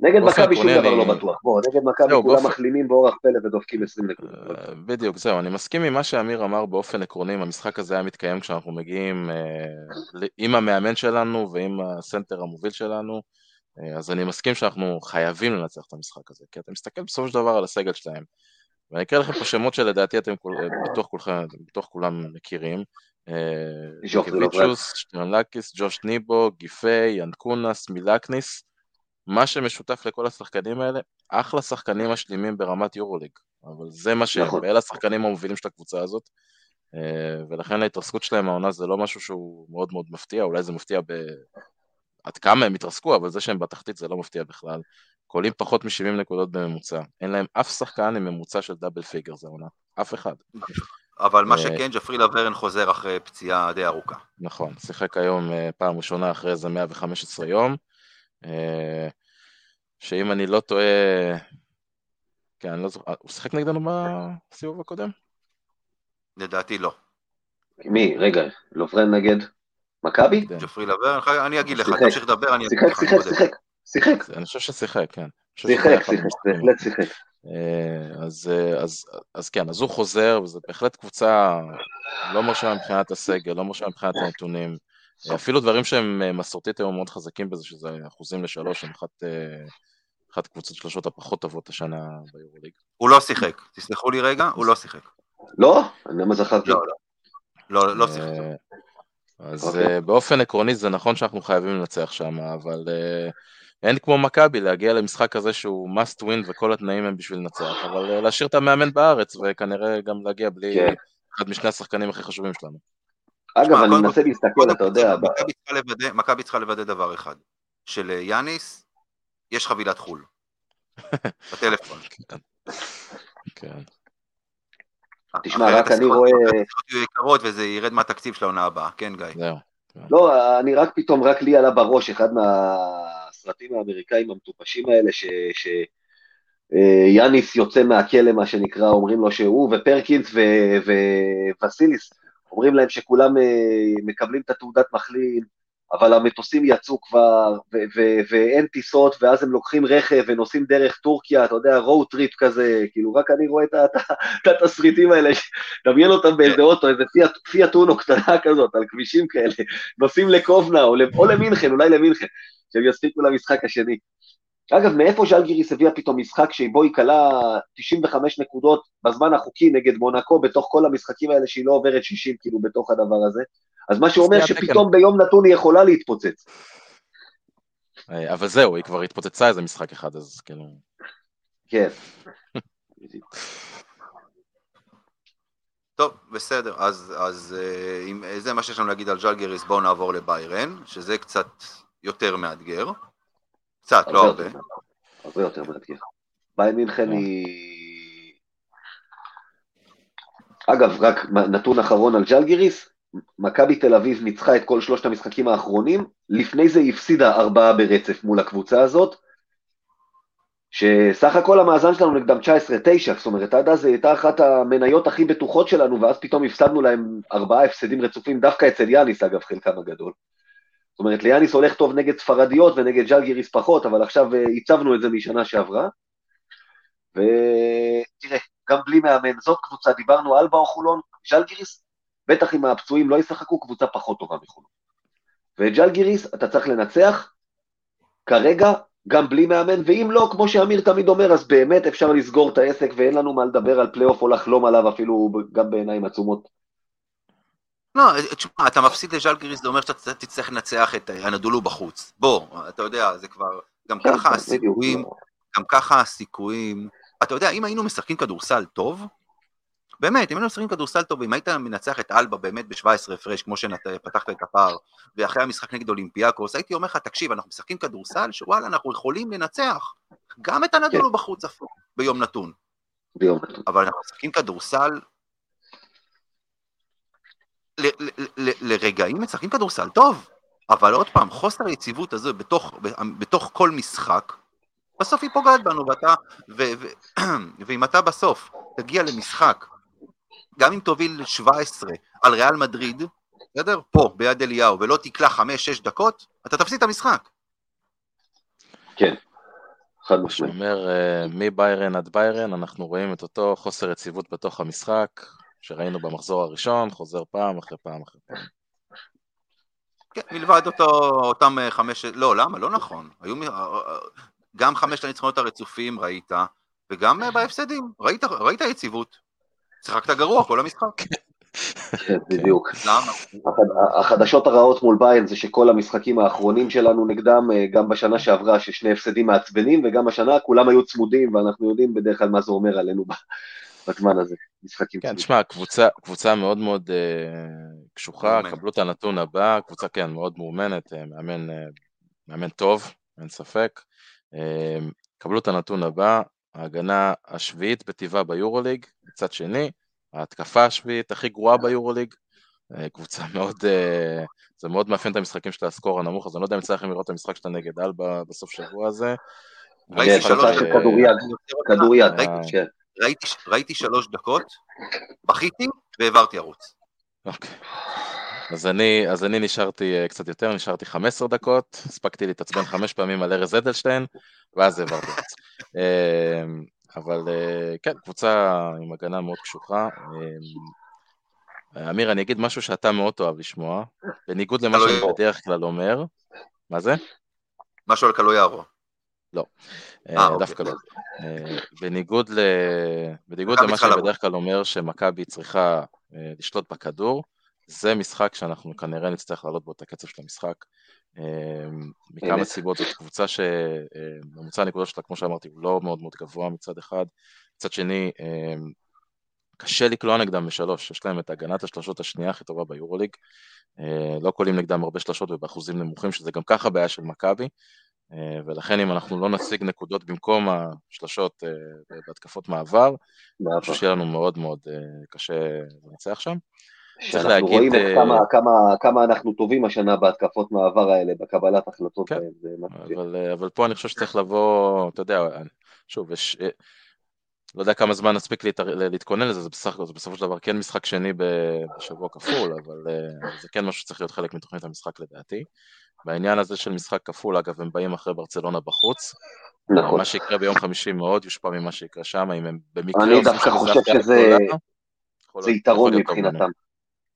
נגד באופן מכבי שום דבר לא בטוח, בוא, נגד מכבי כולם מחלימים באורח פלא ודופקים 20 נקודות. אה, בדיוק, זהו, אני מסכים עם מה שאמיר אמר באופן עקרוני, אם המשחק הזה היה מתקיים כשאנחנו מגיעים אה, עם המאמן שלנו ועם הסנטר המוביל שלנו, אה, אז אני מסכים שאנחנו חייבים לנצח את המשחק הזה, כי אתה מסתכל בסופו של דבר על הסגל שלהם, ואני אקרא לכם פה שמות שלדעתי אתם בטוח כולכם, בטוח כולם מכירים, קיביצ'וס, שטרנלקיס, ג'וש ניבו, גיפי, ינקונס, מילקניס, מה שמשותף לכל השחקנים האלה, אחלה שחקנים משלימים ברמת יורוליג, אבל זה מה שהם, נכון. ואלה השחקנים המובילים של הקבוצה הזאת, אה, ולכן ההתרסקות שלהם העונה זה לא משהו שהוא מאוד מאוד מפתיע, אולי זה מפתיע ב... עד כמה הם התרסקו, אבל זה שהם בתחתית זה לא מפתיע בכלל. קולים פחות מ-70 נקודות בממוצע. אין להם אף שחקן עם ממוצע של דאבל פיגר זה העונה. אף אחד. אבל מה אה, שכן, ג'פרי לברן חוזר אחרי פציעה די ארוכה. נכון, שיחק היום אה, פעם ראשונה אחרי איזה 115 יום, אה, שאם אני לא טועה, כן, אני לא זוכר, הוא שיחק נגדנו בסיבוב הקודם? לדעתי לא. מי, רגע, לוברן נגד מכבי? כן. ג'פרי לברן, אני אגיד לך. תמשיך לדבר, אני אגיד לך. שיחק. שיחק, שיחק, אני חושב ששיחק, כן. שיחק, שיחק. בהחלט שיחק. אה, אז, אה, אז, אז כן, אז הוא חוזר, וזו בהחלט קבוצה לא מרשימה מבחינת הסגל, לא מרשימה מבחינת הנתונים. אה, אפילו דברים שהם מסורתית היום מאוד חזקים בזה, שזה אחוזים לשלוש, הם אחת, אחת קבוצות שלושות הפחות טובות השנה ביורוליג. הוא לא שיחק, תסלחו לי רגע, הוא לא שיחק. לא? למה זכרתי? לא, לא. לא, לא שיחק. אז אוקיי. באופן עקרוני זה נכון שאנחנו חייבים לנצח שם, אבל אין כמו מכבי להגיע למשחק כזה שהוא must win וכל התנאים הם בשביל לנצח, אבל אה, להשאיר את המאמן בארץ וכנראה גם להגיע בלי כן. אחד משני השחקנים הכי חשובים שלנו. אגב, תשמע, אני מנסה כל- להסתכל, אתה יודע, מכבי צריכה לוודא- דבר אחד, שליאניס יש חבילת חו"ל. בטלפון. כן. תשמע, אחרת רק אני רואה- יהיו יקרות וזה ירד מהתקציב של העונה הבאה, כן גיא? זהו. לא, אני רק פתאום, רק לי עלה בראש אחד מהסרטים האמריקאים המטופשים האלה, ש... ש... אה, יאניס יוצא מהכלא, מה שנקרא, אומרים לו שהוא ופרקינס ו- ווסיליס, אומרים להם שכולם אה, מקבלים את התעודת מחלים, אבל המטוסים יצאו כבר, ואין טיסות, ואז הם לוקחים רכב ונוסעים דרך טורקיה, אתה יודע, road trip כזה, כאילו רק אני רואה את התסריטים האלה, דמיין אותם באיזה אוטו, איזה פיאט- אונו קטנה כזאת, על כבישים כאלה, נוסעים לקובנה, או למינכן, אולי למינכן, שהם יספיקו למשחק השני. אגב, מאיפה ז'לגיריס הביאה פתאום משחק שבו היא כלה 95 נקודות בזמן החוקי נגד מונקו בתוך כל המשחקים האלה שהיא לא עוברת 60 כאילו בתוך הדבר הזה? אז מה שאומר. שפתאום ביום נתון היא יכולה להתפוצץ. אה, אבל זהו, היא כבר התפוצצה איזה משחק אחד, אז כאילו... כן. טוב, בסדר, אז, אז אה, אם זה מה שיש לנו להגיד על ז'לגריס, בואו נעבור לביירן, שזה קצת יותר מאתגר. קצת, לא הרבה. הרבה יותר מאתגר. ביין מינכן כן. היא... אגב, רק נתון אחרון על ג'לגיריס, מכבי תל אביב ניצחה את כל שלושת המשחקים האחרונים, לפני זה היא הפסידה ארבעה ברצף מול הקבוצה הזאת, שסך הכל המאזן שלנו נגדם 19-9, זאת אומרת, עד אז הייתה אחת המניות הכי בטוחות שלנו, ואז פתאום הפסדנו להם ארבעה הפסדים רצופים, דווקא אצל יאניס, אגב, חלקם הגדול. זאת אומרת, ליאניס הולך טוב נגד ספרדיות ונגד ג'לגיריס פחות, אבל עכשיו אה, הצבנו את זה משנה שעברה. ותראה, גם בלי מאמן, זאת קבוצה, דיברנו אלבה או חולון, ג'לגיריס, בטח אם הפצועים לא ישחקו, קבוצה פחות טובה מחולון. וג'לגיריס, אתה צריך לנצח, כרגע, גם בלי מאמן, ואם לא, כמו שאמיר תמיד אומר, אז באמת אפשר לסגור את העסק ואין לנו מה לדבר על פלייאוף או לחלום עליו אפילו גם בעיניים עצומות. לא, תשמע, אתה מפסיד לז'לגריס, זה אומר שאתה תצטרך לנצח את הנדולו בחוץ. בוא, אתה יודע, זה כבר, גם כן, ככה כן, הסיכויים, בדיוק. גם ככה הסיכויים, אתה יודע, אם היינו משחקים כדורסל טוב, באמת, אם היינו משחקים כדורסל טוב, אם היית מנצח את אלבה באמת ב-17 הפרש, כמו שפתחת את הפער, ואחרי המשחק נגד אולימפיאקוס, הייתי אומר לך, תקשיב, אנחנו משחקים כדורסל, שוואלה, אנחנו יכולים לנצח גם את הנדולו כן. בחוץ ביום נתון. ביום נתון. אבל אנחנו משחקים כדורסל, לרגעים משחקים כדורסל טוב, אבל עוד פעם, חוסר היציבות הזו בתוך, בתוך כל משחק, בסוף היא פוגעת בנו, ואתה, ו, ו, ואם אתה בסוף תגיע למשחק, גם אם תוביל 17 על ריאל מדריד, בסדר? פה, ביד אליהו, ולא תקלע 5-6 דקות, אתה תפסיד את המשחק. כן, חד משמעית. שאומר, אה, מביירן עד ביירן, אנחנו רואים את אותו חוסר יציבות בתוך המשחק, שראינו במחזור הראשון, חוזר פעם אחרי פעם אחרי פעם. כן, מלבד אותו, אותם אה, חמש, לא, למה? לא נכון. היו אה, אה, גם חמשת הניצחונות הרצופים ראית, וגם בהפסדים, ראית, ראית יציבות. שיחקת גרוע כל המשחק. כן, בדיוק. למה? החד- החדשות הרעות מול ביין זה שכל המשחקים האחרונים שלנו נגדם, גם בשנה שעברה, ששני הפסדים מעצבנים, וגם השנה כולם היו צמודים, ואנחנו יודעים בדרך כלל מה זה אומר עלינו בזמן הזה, משחקים כן. תשמע, קבוצה, קבוצה מאוד מאוד אה, קשוחה. קבלו את הנתון הבא, קבוצה כן, מאוד מאומנת, אה, מאמן, אה, מאמן טוב, אין ספק. קבלו את הנתון הבא, ההגנה השביעית בטבעה ביורוליג, מצד שני, ההתקפה השביעית הכי גרועה ביורוליג, קבוצה מאוד, זה מאוד מאפיין את המשחקים של הסקור הנמוך, אז אני לא יודע אם יצא לכם לראות את המשחק שאתה נגד אלבה בסוף שבוע הזה. ראיתי כן, שלוש כדוריד, כדוריד, כן. ראיתי, ראיתי שלוש דקות, בכיתי והעברתי ערוץ. אוקיי. אז אני, אז אני נשארתי אה, קצת יותר, נשארתי 15 דקות, הספקתי להתעצבן חמש פעמים על ארז אדלשטיין, ואז העברתי זה. אה, אבל אה, כן, קבוצה עם הגנה מאוד קשוחה. אה, אמיר, אני אגיד משהו שאתה מאוד תאהב לשמוע, בניגוד למה שאני. בדרך כלל אומר. מה זה? משהו על קלויארו. אה, אוקיי. דווקא לא. אה, בניגוד, למה שאני לבוא. בדרך כלל אומר שמכבי צריכה אה, לשלוט בכדור, זה משחק שאנחנו כנראה נצטרך לעלות בו את הקצב של המשחק. אה, מכמה. סיבות זאת קבוצה שממוצע הנקודות שלה, כמו שאמרתי, הוא לא מאוד מאוד גבוה מצד אחד. מצד שני, אה, קשה לקלוע נגדם בשלוש, יש להם את הגנת השלושות השנייה הכי טובה ביורוליג. אה, לא קולים נגדם הרבה שלשות ובאחוזים נמוכים, שזה גם ככה בעיה של מכבי. אה, ולכן אם אנחנו לא נשיג נקודות במקום השלשות אה, בהתקפות מעבר, אני חושב שיהיה לנו מאוד מאוד אה, קשה לנצח שם. צריך שאנחנו להגיד, רואים את אה, כמה, כמה, כמה אנחנו טובים השנה בהתקפות מעבר האלה, בקבלת החלטות כן. האלה. אבל, אבל פה אני חושב שצריך לבוא, אתה יודע, שוב, יש, לא יודע כמה זמן נספיק להתכונן לזה, זה בסך זה בסופו של דבר כן משחק שני בשבוע כפול, אבל זה כן משהו שצריך להיות חלק מתוכנית המשחק לדעתי. בעניין הזה של משחק כפול, אגב, הם באים אחרי ברצלונה בחוץ. נכון. מה שיקרה ביום חמישי מאוד יושפע ממה שיקרה שם, אם הם במקרה אני דווקא חושב שזה- זה יתרון. מבחינתם.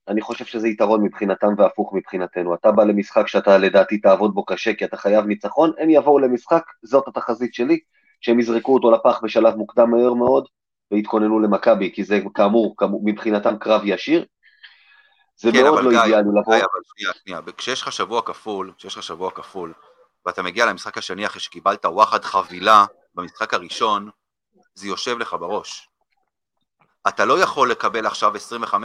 אני חושב שזה יתרון מבחינתם והפוך מבחינתנו. אתה בא למשחק שאתה לדעתי תעבוד בו קשה כי אתה חייב ניצחון, הם יבואו למשחק, זאת התחזית שלי, שהם יזרקו אותו לפח בשלב מוקדם מהר מאוד ויתכוננו למכבי, כי זה כאמור, כאמור מבחינתם קרב ישיר. זה כן, מאוד לא גיא, אידיאלי לבוא. גיא, אבל שנייה, שנייה, כשיש לך שבוע כפול, כשיש לך שבוע כפול, ואתה מגיע למשחק השני אחרי שקיבלת וואחד חבילה במשחק הראשון, זה יושב לך בראש. אתה לא יכול לקבל עכשיו 25-30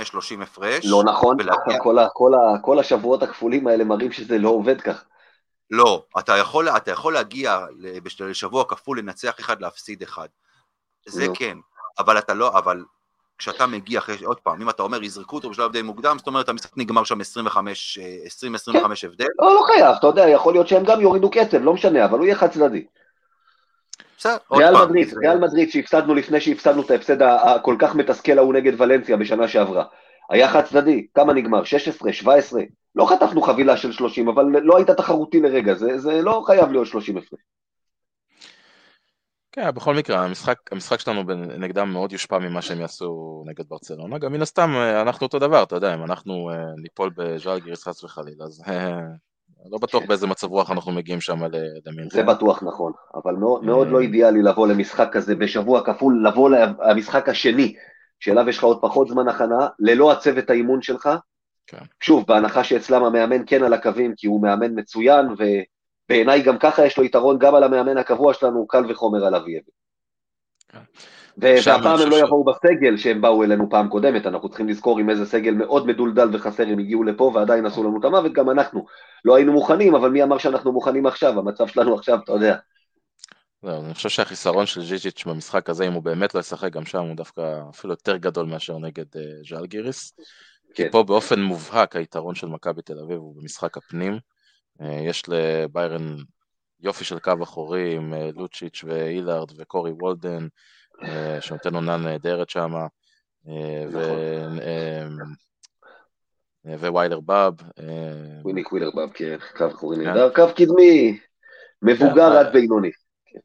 הפרש. לא נכון, ולהגיע- כל ה- כל ה- כל השבועות הכפולים האלה מראים שזה לא עובד כך. לא, אתה יכול, אתה יכול להגיע לש- לשבוע כפול, לנצח אחד, להפסיד אחד. זה נו. כן, אבל אתה לא, אבל כשאתה מגיע אחרי, עוד פעם, אם אתה אומר יזרקו אותו בשלב די מוקדם, זאת אומרת המשחק נגמר שם 25, אה, 20-25 הבדל, לא, לא חייב, אתה יודע, יכול להיות שהם גם יורידו קצב, לא משנה, אבל הוא יהיה חד צדדי. בסדר, עוד פעם. מדריד, ריאל מדריד שהפסדנו לפני שהפסדנו את ההפסד הכל כך מתסכל ההוא נגד ולנסיה בשנה שעברה. היה חד צדדי, כמה נגמר? 16, 17? לא חטפנו חבילה של 30, אבל לא היית תחרותי לרגע, זה, זה לא חייב להיות 30 הפרש. כן, בכל מקרה, המשחק, המשחק שלנו נגדם מאוד יושפע ממה שהם יעשו נגד ברצלונה. גם מן הסתם, אה, אנחנו אותו דבר, אתה יודע, אם אנחנו אה, ניפול בז'אלגיריס חס וחלילה, אז אה, לא בטוח באיזה מצב רוח אנחנו מגיעים שם ל- למינכן. זה בטוח נכון, אבל מאוד, מאוד. לא אידיאלי לבוא למשחק כזה בשבוע כפול, לבוא למשחק השני, שאליו יש לך עוד פחות זמן הכנה, ללא הצוות האימון שלך. כן. שוב, בהנחה שאצלם המאמן כן על הקווים, כי הוא מאמן מצוין, ובעיניי גם ככה יש לו יתרון גם על המאמן הקבוע שלנו, קל וחומר על אביב. כן. והפעם הם לא יבואו בסגל שהם באו אלינו פעם קודמת, אנחנו צריכים לזכור עם איזה סגל מאוד מדולדל וחסר הם הגיעו לפה ועדיין עשו לנו את המוות, גם אנחנו. לא היינו מוכנים, אבל מי אמר שאנחנו מוכנים עכשיו? המצב שלנו עכשיו, אתה יודע. לא, אני חושב שהחיסרון של ז'יז'יץ' במשחק הזה, אם הוא באמת לא ישחק גם שם, הוא דווקא אפילו יותר גדול מאשר נגד אה, ז'אלגיריס. כי כן. פה באופן מובהק היתרון של מכבי תל אביב הוא במשחק הפנים. אה, יש לביירן יופי של קו אחורי עם אה, לוצ'יץ' ואילארד וקורי וולדן, אה, שנותן עונה נהדרת שם, נכון. וויילר באב. אה, וויני קווילרבב, כן, קו אחורי כן. נהדר, קו קדמי, מבוגר כן, עד בינוני.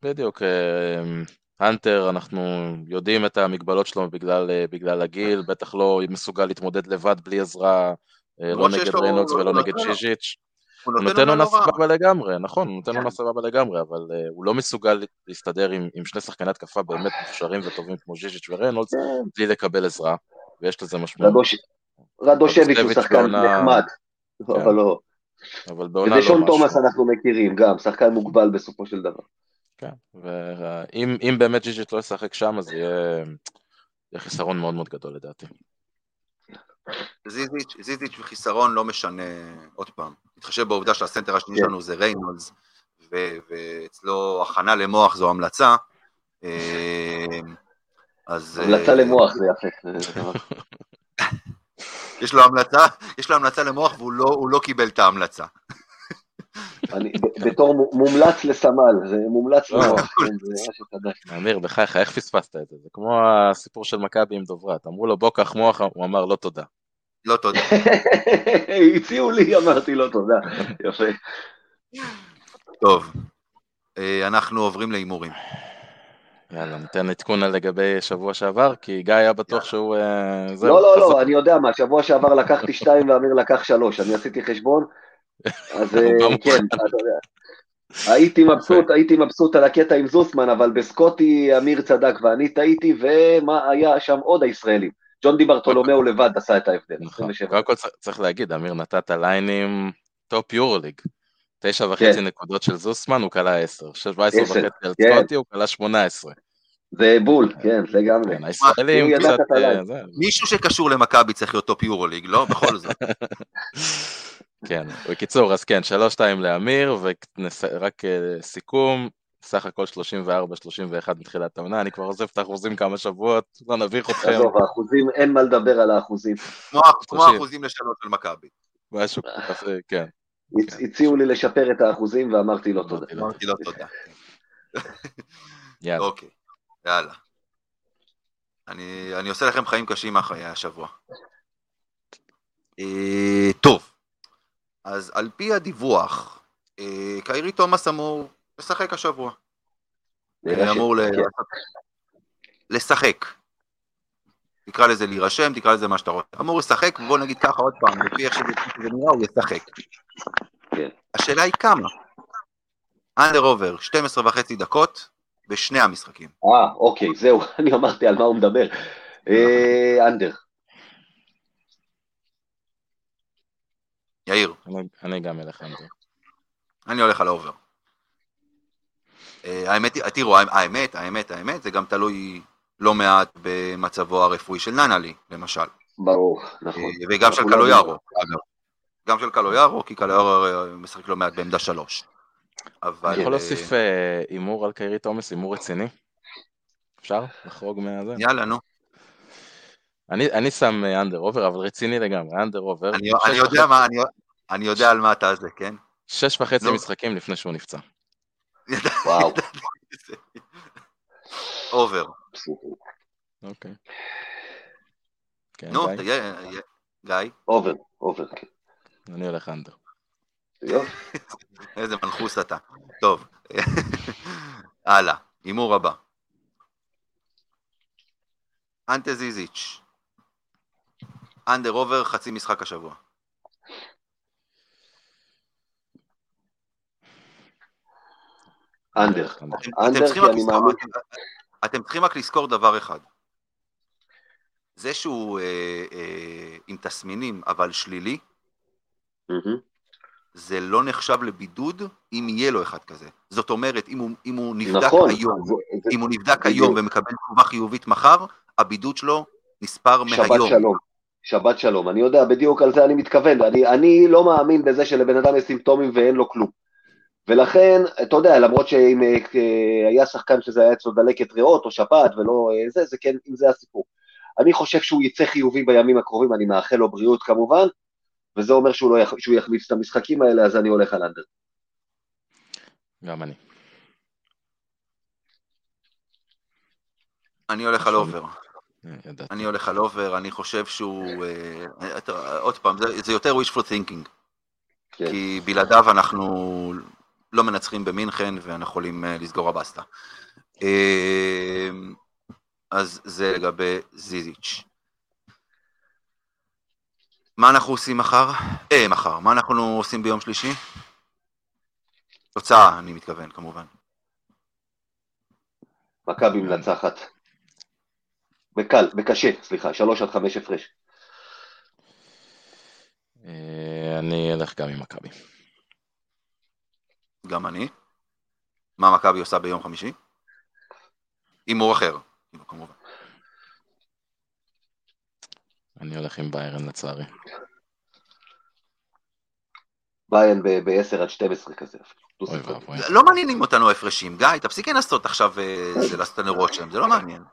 בדיוק, הנטר, אנחנו יודעים את המגבלות שלו בגלל, בגלל הגיל, בטח לא מסוגל להתמודד לבד בלי עזרה, לא נגד ריינולדס ולא נגד ז'יז'יץ'. הוא נותן עונה. סבבה לגמרי, נכון, הוא נותן כן. עונה סבבה לגמרי, אבל uh, הוא לא מסוגל להסתדר עם, שני שחקני התקפה באמת מוכשרים וטובים כמו ז'יז'יץ' וריינולדס, כן. בלי לקבל עזרה, ויש לזה משמעות. רדוש- רדושביץ' הוא שחקן נחמד, כן. אבל לא. אבל בעונה לא משהו. תומאס אנחנו מכירים גם, שחקן מוגבל בסופו של דבר. כן, ואם אם באמת ז'יז'יץ' לא ישחק שם, אז יהיה, חיסרון מאוד מאוד גדול לדעתי. זיזיץ' וחיסרון לא משנה, עוד פעם, מתחשב בעובדה שהסנטר השני כן. שלנו זה ריינולדס, ו- ואצלו הכנה למוח זו המלצה, אה, אז... אה, המלצה למוח זה יפה. יש לו המלצה, יש לו המלצה למוח והוא לא, לא קיבל את ההמלצה. אני- בתור מומלץ לסמל, זה מומלץ לא. למוח, כן, זה משהו חדש. אמיר, בחייך, איך פספסת את זה? זה כמו הסיפור של מכבי עם דוברת, אמרו לו בוא קח מוח, הוא אמר לא תודה. לא תודה. הציעו לי, אמרתי לו תודה. יפה. טוב, אה, אנחנו עוברים להימורים. יאללה, ניתן עדכון על לגבי שבוע שעבר, כי גיא היה בטוח שהוא... אה, לא, לא. לא, אני יודע מה, שבוע שעבר לקחתי שתיים ואמיר לקח שלוש, אני עשיתי חשבון, אז אה, כן, אתה יודע. הייתי מבסוט, הייתי מבסוט על הקטע עם זוסמן, אבל בסקוטי אמיר צדק ואני טעיתי, ומה היה שם עוד הישראלים? ג'ון די ברטולומיאו לבד עשה את ההבדל, נכון. 27. קודם כל צריך- צריך להגיד, אמיר נתת ליינים top יורוליג. תשע וחצי נקודות של זוסמן, הוא קלע עשר. שש ועשר עשר, וחצי על כן. סקוטי, הוא קלע שמונה עשרה. זה בול, כן, לגמרי. כן, הישראלים קצת... אה, מישהו שקשור למכבי צריך להיות top יורוליג, לא? בכל זאת. כן, בקיצור, אז כן, שלוש שתיים לאמיר, ורק אה, סיכום, סך הכל 34-31 מתחילת העונה, אני כבר עוזב את האחוזים כמה שבועות, לא נביך אתכם, עזוב, האחוזים, אין מה לדבר על האחוזים. כמו-. האחוזים לשלוש של מכבי. משהו כזה, כן. הצ- הציעו לי לשפר את האחוזים ואמרתי לו תודה. אמרתי לו תודה. יאללה, אוקיי, יאללה. אני, אני עושה לכם חיים קשים מהחיי השבוע. אה, טוב, אז על פי הדיווח, אה, קיירי תומאס אמור לשחק השבוע. ש- אמור. לשחק. תקרא לזה להירשם, תקרא לזה מה שאתה רוצה. אמור לשחק, ובוא נגיד ככה עוד פעם, לפי איך שזה נראה, הוא ישחק. כן. השאלה היא כמה. אנדר עובר, 12 וחצי דקות בשני המשחקים. אה, אוקיי, זהו, אני אמרתי על מה הוא מדבר. אה, under. יאיר, אני- אני גם אלך under. אני הולך על ה over. אה, האמת, תראו, האמת, האמת, האמת, זה גם תלוי לא מעט במצבו הרפואי של ננלי, למשל. ברור, נכון. אה, וגם של קלויארו, אגב. גם של קלויארו, כי קלויארו משחק לא מעט בעמדה שלוש. אבל... אני יכול אה, להוסיף הימור על קיירי תומאס, הימור רציני? אפשר לחרוג מהזה? יאללה, נו. אני אני שם under over, אבל רציני לגמרי, under over. אני אני יודע וחצי- מה, אני- אני יודע על מה אתה זה, כן? שש וחצי נו. משחקים לפני שהוא נפצע. וואו. over. אוקיי. כן, נו, גיא? over, over. אני הולך under. יופי. איזה מנחוס אתה. טוב, הלאה, הימור הבא. אנטה זיזיץ', אנדר אובר, חצי משחק השבוע. אנדר. אנדר. כי אני מאמין. אתם- צריכים רק לזכור דבר אחד. זה שהוא אה, אה, עם תסמינים אבל שלילי. זה לא נחשב לבידוד אם יהיה לו אחד כזה. זאת אומרת, אם הוא, אם הוא נבדק נכון. היום, זה- זה- אם הוא נבדק בדיוק. היום ומקבל תגובה חיובית מחר, הבידוד שלו נספר שבת מהיום. שלום. שבת שלום. אני יודע, בדיוק על זה אני מתכוון. אני, אני לא מאמין בזה שלבן אדם יש סימפטומים ואין לו כלום. ולכן, אתה יודע, למרות שאם אה, אה, היה שחקן שזה היה אצלו דלקת ריאות או שפעת ולא אה, זה, זה כן, אם זה הסיפור. אני חושב שהוא יצא חיובי בימים הקרובים, אני מאחל לו בריאות כמובן, וזה אומר שהוא, לא יח, שהוא יחמיץ את המשחקים האלה, אז אני הולך על under. גם אני. אני הולך על. over. אני הולך על over, אני חושב שהוא... אתה- עוד פעם, זה, זה יותר wishful thinking. כן. כי בלעדיו אנחנו לא מנצחים במינכן ואנחנו יכולים אה, לסגור הבסטה. אה, אז זה לגבי זיזיץ'. מה אנחנו עושים מחר? אה, מחר. מה אנחנו עושים ביום שלישי? תוצאה, אני מתכוון, כמובן. מכבי מנצחת. בקל, בקשה, סליחה, שלוש עד חמש הפרש. אה, אני אלך גם עם מכבי. גם אני. מה מכבי עושה ביום חמישי? הימור אחר, כמובן. אני הולך עם ביירן לצערי. ביין ב-10 עד 12 כזה. לא מעניינים אותנו ההפרשים. גיא, תפסיק לנסות עכשיו אה, זה לעשות לנו רושם, זה לא מעניין.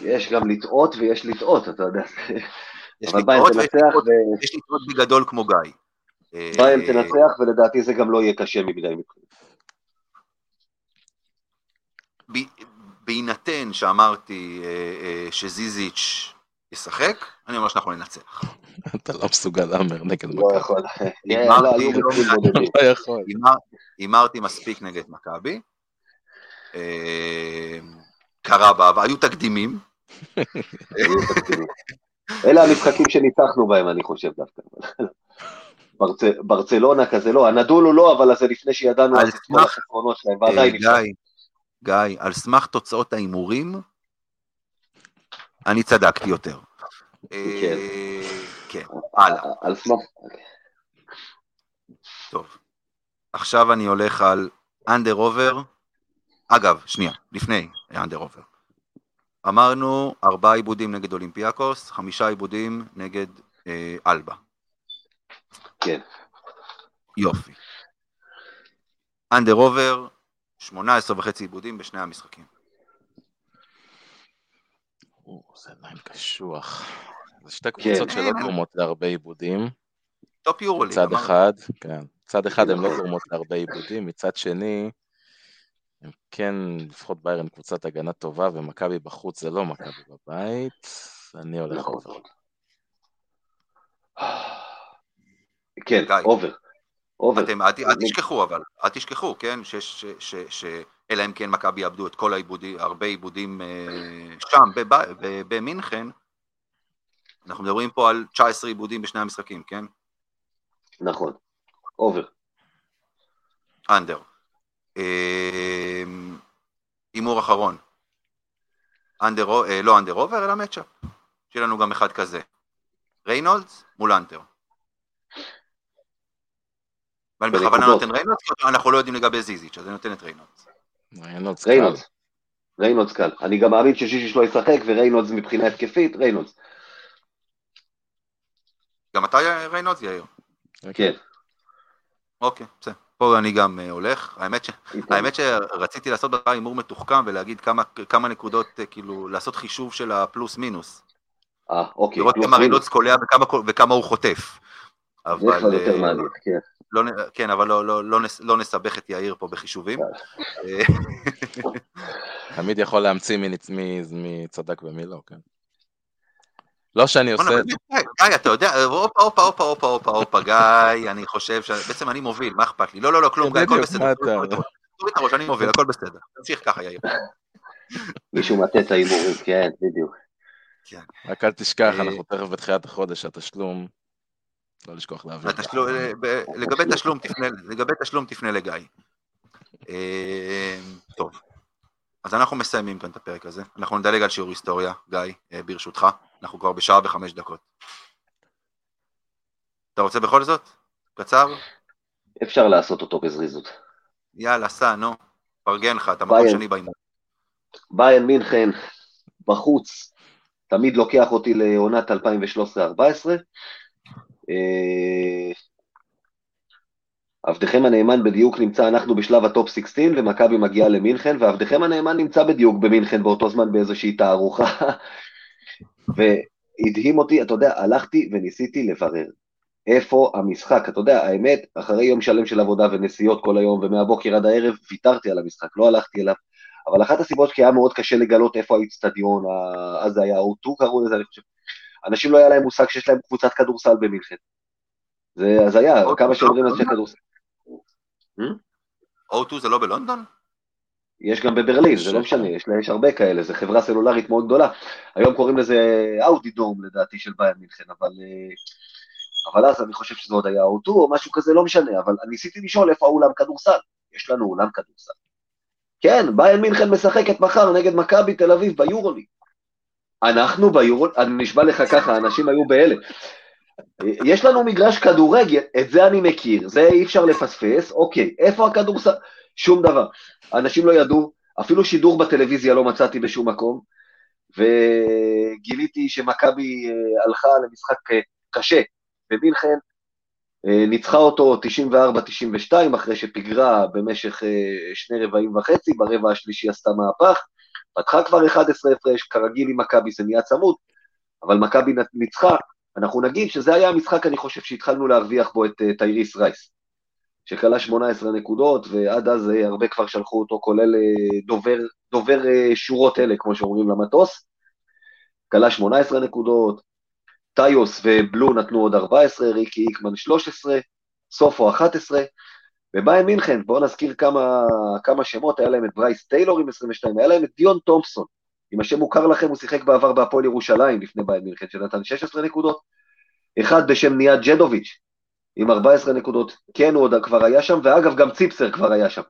יש גם לטעות ויש לטעות, אתה יודע. יש אבל לי ביין טעות ויש לי תנצח, טעות- ו- יש לי טעות בגדול כמו גיא. אה, ביין תנצח, ולדעתי זה גם לא יהיה קשה מדי מבחינת. בהינתן שאמרתי אה, אה, שזיזיץ' ישחק, אני אומר שאנחנו ננצח. אתה לא מסוגל להמר נגד לא מכבי. הימרתי, לא, לא מספיק נגד מכבי. אה, קרה בעבר, היו תקדימים. אלה המשחקים שניצחנו בהם, אני חושב דווקא. ברצ- ברצלונה כזה לא, הנדולו לא, אבל זה לפני שידענו על את כל החסרונות שלהם, ועדיין גיא. גיא, על סמך תוצאות ההימורים, אני צדקתי יותר. אה, כן, הלאה. על סמך... טוב. עכשיו אני הולך על under over. אגב, שנייה, לפני under over. אמרנו ארבעה איבודים נגד אולימפיאקוס, חמישה איבודים נגד אה, אלבה. כן. יופי. under over, 18 וחצי איבודים בשני המשחקים. או, זה ליין קשוח. זה שתי קבוצות כן. שלא גורמות להרבה איבודים. top יורוליג. מצד. אחד, כן. מצד אחד הן לא. גורמות להרבה איבודים, מצד שני, הם כן, לפחות ביירן קבוצת הגנה טובה, ומכבי בחוץ זה לא מכבי בבית. אני הולך נכון. over. כן. over. over. אתם, אל, אל תשכחו אבל, אל תשכחו, כן, ש, ש, ש, ש, אלא אם כן מכבי יאבדו את כל האיבודים, הרבה איבודים אה, שם, בב- במינכן, אנחנו מדברים פה על 19 איבודים בשני המשחקים, כן? נכון. over. under. אה, הימור אחרון. under, אה, לא under over, אלא matchup. שיהיה לנו גם אחד כזה. ריינולדס מול האנטר. ואני בכוונה נותן ריינולדס, כי אנחנו לא יודעים לגבי ז'יז'יץ', אז אני נותן את ריינולדס. ריינולדס קל. ריינולדס. ריינולדס קל. אני גם מאמין שז'יז'יץ' לא ישחק, וריינולדס מבחינה התקפית, ריינולדס. גם אתה ריינולדס, יאיר? כן. אוקיי, בסדר. פה אני גם אה, הולך. האמת, ש... האמת שרציתי לעשות בכלל הימור מתוחכם ולהגיד כמה, כמה נקודות, אה, כאילו, לעשות חישוב של הפלוס מינוס. אה, אוקיי. לראות כמה ריינולדס קולע וכמה, וכמה הוא חוטף. אבל... זה כבר יותר אה, מעניין, כן. לא, כן, אבל לא, לא, לא, נס, לא נסבך את יאיר פה בחישובים. תמיד יכול להמציא מי צדק ומי לא, כן. לא שאני עושה... גיא, אתה יודע, הופה, הופה, הופה, הופה, הופה, הופה, גיא, אני חושב ש... בעצם אני מוביל, מה אכפת לי? לא, לא, לא, כלום, גיא, הכל בסדר. תוריד את הראש, אני מוביל, הכל בסדר. תמשיך ככה, יאיר. מישהו מטה את ההימורים, כן, בדיוק. כן. רק אל תשכח, אנחנו תכף בתחילת החודש, התשלום, לא לשכוח להעביר. לגבי תשלום תפנה לגיא. טוב. אז אנחנו מסיימים כאן את הפרק הזה. אנחנו נדלג על שיעור היסטוריה, גיא, ברשותך. אנחנו כבר בשעה וחמש דקות. אתה רוצה בכל זאת? קצר? אפשר לעשות אותו בזריזות. יאללה, סע, נו. פרגן לך, אתה מקום שני בהימור. באיירן מינכן, בחוץ, תמיד לוקח אותי לעונת 2013-2014. אה, עבדכם הנאמן בדיוק נמצא, אנחנו בשלב ה top 16 ומכבי מגיעה למינכן, ועבדכם הנאמן נמצא בדיוק במינכן באותו זמן באיזושהי תערוכה. והדהים אותי, אתה יודע, הלכתי וניסיתי לברר איפה המשחק, אתה יודע, האמת, אחרי יום שלם של עבודה ונסיעות כל היום ומהבוקר עד הערב, ויתרתי על המשחק, לא הלכתי אליו, אבל אחת הסיבות כי היה מאוד קשה לגלות איפה האיצטדיון, אז זה היה O2 קראו לזה, אני חושב, אנשים לא היה להם מושג שיש להם קבוצת כדורסל במינכן. זה הזיה, כמה שאומרים על זה כדורסל. O2 זה לא בלונדון? יש גם בברלין, זה לא משנה, יש, יש הרבה כאלה, זו חברה סלולרית מאוד גדולה. היום קוראים לזה אאודי דום לדעתי של ביין מינכן, אבל, אה, אבל אז אני חושב שזה עוד היה אוטו או משהו כזה, לא משנה, אבל ניסיתי לשאול איפה האולם כדורסל. יש לנו אולם כדורסל. כן, ביין מינכן משחקת מחר נגד מכבי תל אביב ביורוליג. אנחנו ביורוליג, אני נשבע לך ככה, אנשים היו בהלם. יש לנו מגרש כדורגל, את זה אני מכיר, זה אי אפשר לפספס, אוקיי, איפה הכדורסל? שום דבר. אנשים לא ידעו, אפילו שידור בטלוויזיה לא מצאתי בשום מקום, וגיליתי שמכבי אה, הלכה למשחק אה, קשה במינכן, אה, ניצחה אותו 94-92 אחרי שפיגרה במשך שני רבעים וחצי, ברבע השלישי עשתה מהפך, פתחה כבר 11 הפרש, כרגיל עם מכבי זה נהיה צמוד, אבל מכבי ניצחה, אנחנו נגיד שזה היה המשחק, אני חושב, שהתחלנו להרוויח בו את טייריס רייס. שקלע 18 נקודות, ועד אז אה, הרבה כבר שלחו אותו, כולל אה, דובר, דובר אה, שורות אלה, כמו שאומרים למטוס. קלע 18 נקודות, טיוס ובלו נתנו עוד 14, ריקי היקמן 13, סופו 11, ובאיירן מינכן, בואו נזכיר כמה, כמה שמות, היה להם את ברייס טיילור עם 22, היה להם את דיון תומפסון, אם השם מוכר לכם, הוא שיחק בעבר בהפועל ירושלים לפני באיירן מינכן, שנתן 16 נקודות, אחד בשם ניהאד ג'דוביץ', עם 14 נקודות, כן הוא עוד כבר היה שם, ואגב גם ציפסר כבר היה שם.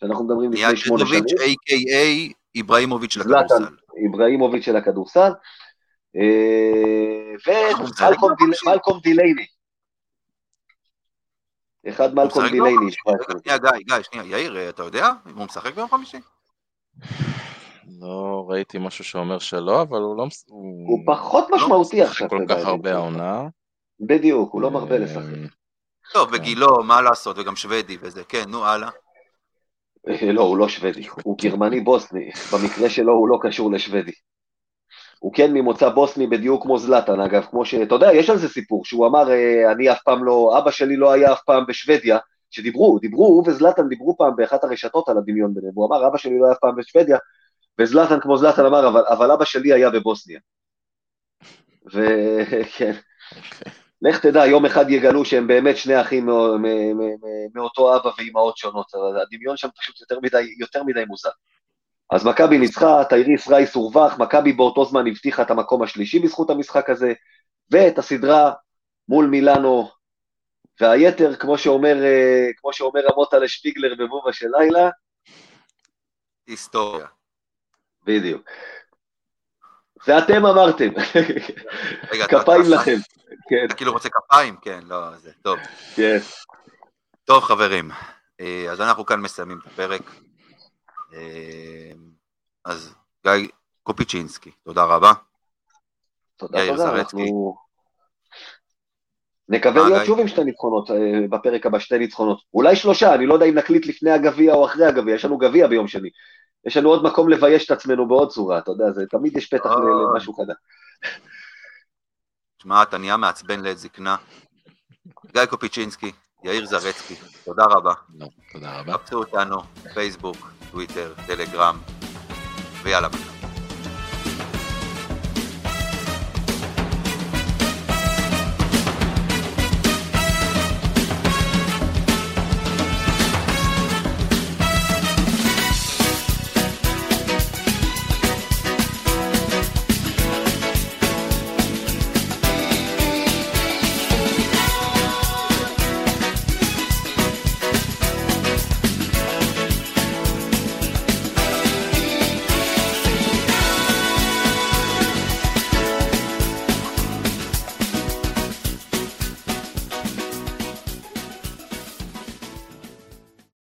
שאנחנו מדברים לפני שמונה שנים. A.K.A. איבראימוביץ' של הכדורסל. איבראימוביץ' של הכדורסל. ומלקום דילייני. אחד מלקום דילייני. שנייה, גיא, גיא, שנייה, יאיר, אתה יודע אם הוא משחק ביום חמישי? לא ראיתי משהו שאומר שלא, אבל הוא לא... הוא פחות משמעותי עכשיו. כל כך הרבה העונה. בדיוק, הוא לא מרבה לשחק. טוב, וגילו, מה לעשות, וגם שוודי וזה, כן, נו, הלאה. לא, הוא לא שוודי, הוא גרמני בוסני, במקרה שלו הוא לא קשור לשוודי. הוא כן ממוצא בוסני בדיוק כמו זלאטן, אגב, כמו ש... אתה יודע, יש על זה סיפור, שהוא אמר, אה, אני אף פעם לא, אבא שלי לא היה אף פעם בשוודיה, שדיברו, דיברו, הוא וזלאטן דיברו פעם באחת הרשתות על הדמיון ביניהם, הוא אמר, אבא שלי לא היה אף פעם בשוודיה, וזלאטן כמו זלאטן אמר, אבל, אבל אבא שלי היה בבוסניה. וכן. לך תדע, יום אחד יגלו שהם באמת שני אחים מאותו אבא ואימהות שונות, הדמיון שם פשוט יותר מדי, יותר מדי מוזר. אז מכבי ניצחה, טייריס רייס הורווח, מכבי באותו זמן הבטיחה את המקום השלישי בזכות המשחק הזה, ואת הסדרה מול מילאנו, והיתר, כמו שאומר, אה, כמו שאומר המוטה לשפיגלר בבובה של לילה, היסטוריה. בדיוק. ואתם אמרתם, כפיים לכם. כן. אתה כאילו רוצה כפיים? כן, לא, זה טוב. כן. טוב חברים, אה, אז אנחנו כאן מסיימים את הפרק. אה, אז גיא קופיצ'ינסקי, תודה רבה. תודה, זרצקי. אנחנו... נקווה אה, להיות? שוב עם שתי ניצחונות, אה, בפרק הבא שתי ניצחונות. אולי שלושה, אני לא יודע אם נקליט לפני הגביע או אחרי הגביע, יש לנו גביע ביום שני. יש לנו עוד מקום לבייש את עצמנו בעוד צורה, אתה יודע, זה תמיד יש פתח למשהו חדש. שמע, אתה נהיה מעצבן לעת זקנה. גיא קופיצ'ינסקי, יאיר זרצקי, תודה רבה. לא, תודה רבה. חפשו אותנו, פייסבוק, טוויטר, טלגרם, ויאללה.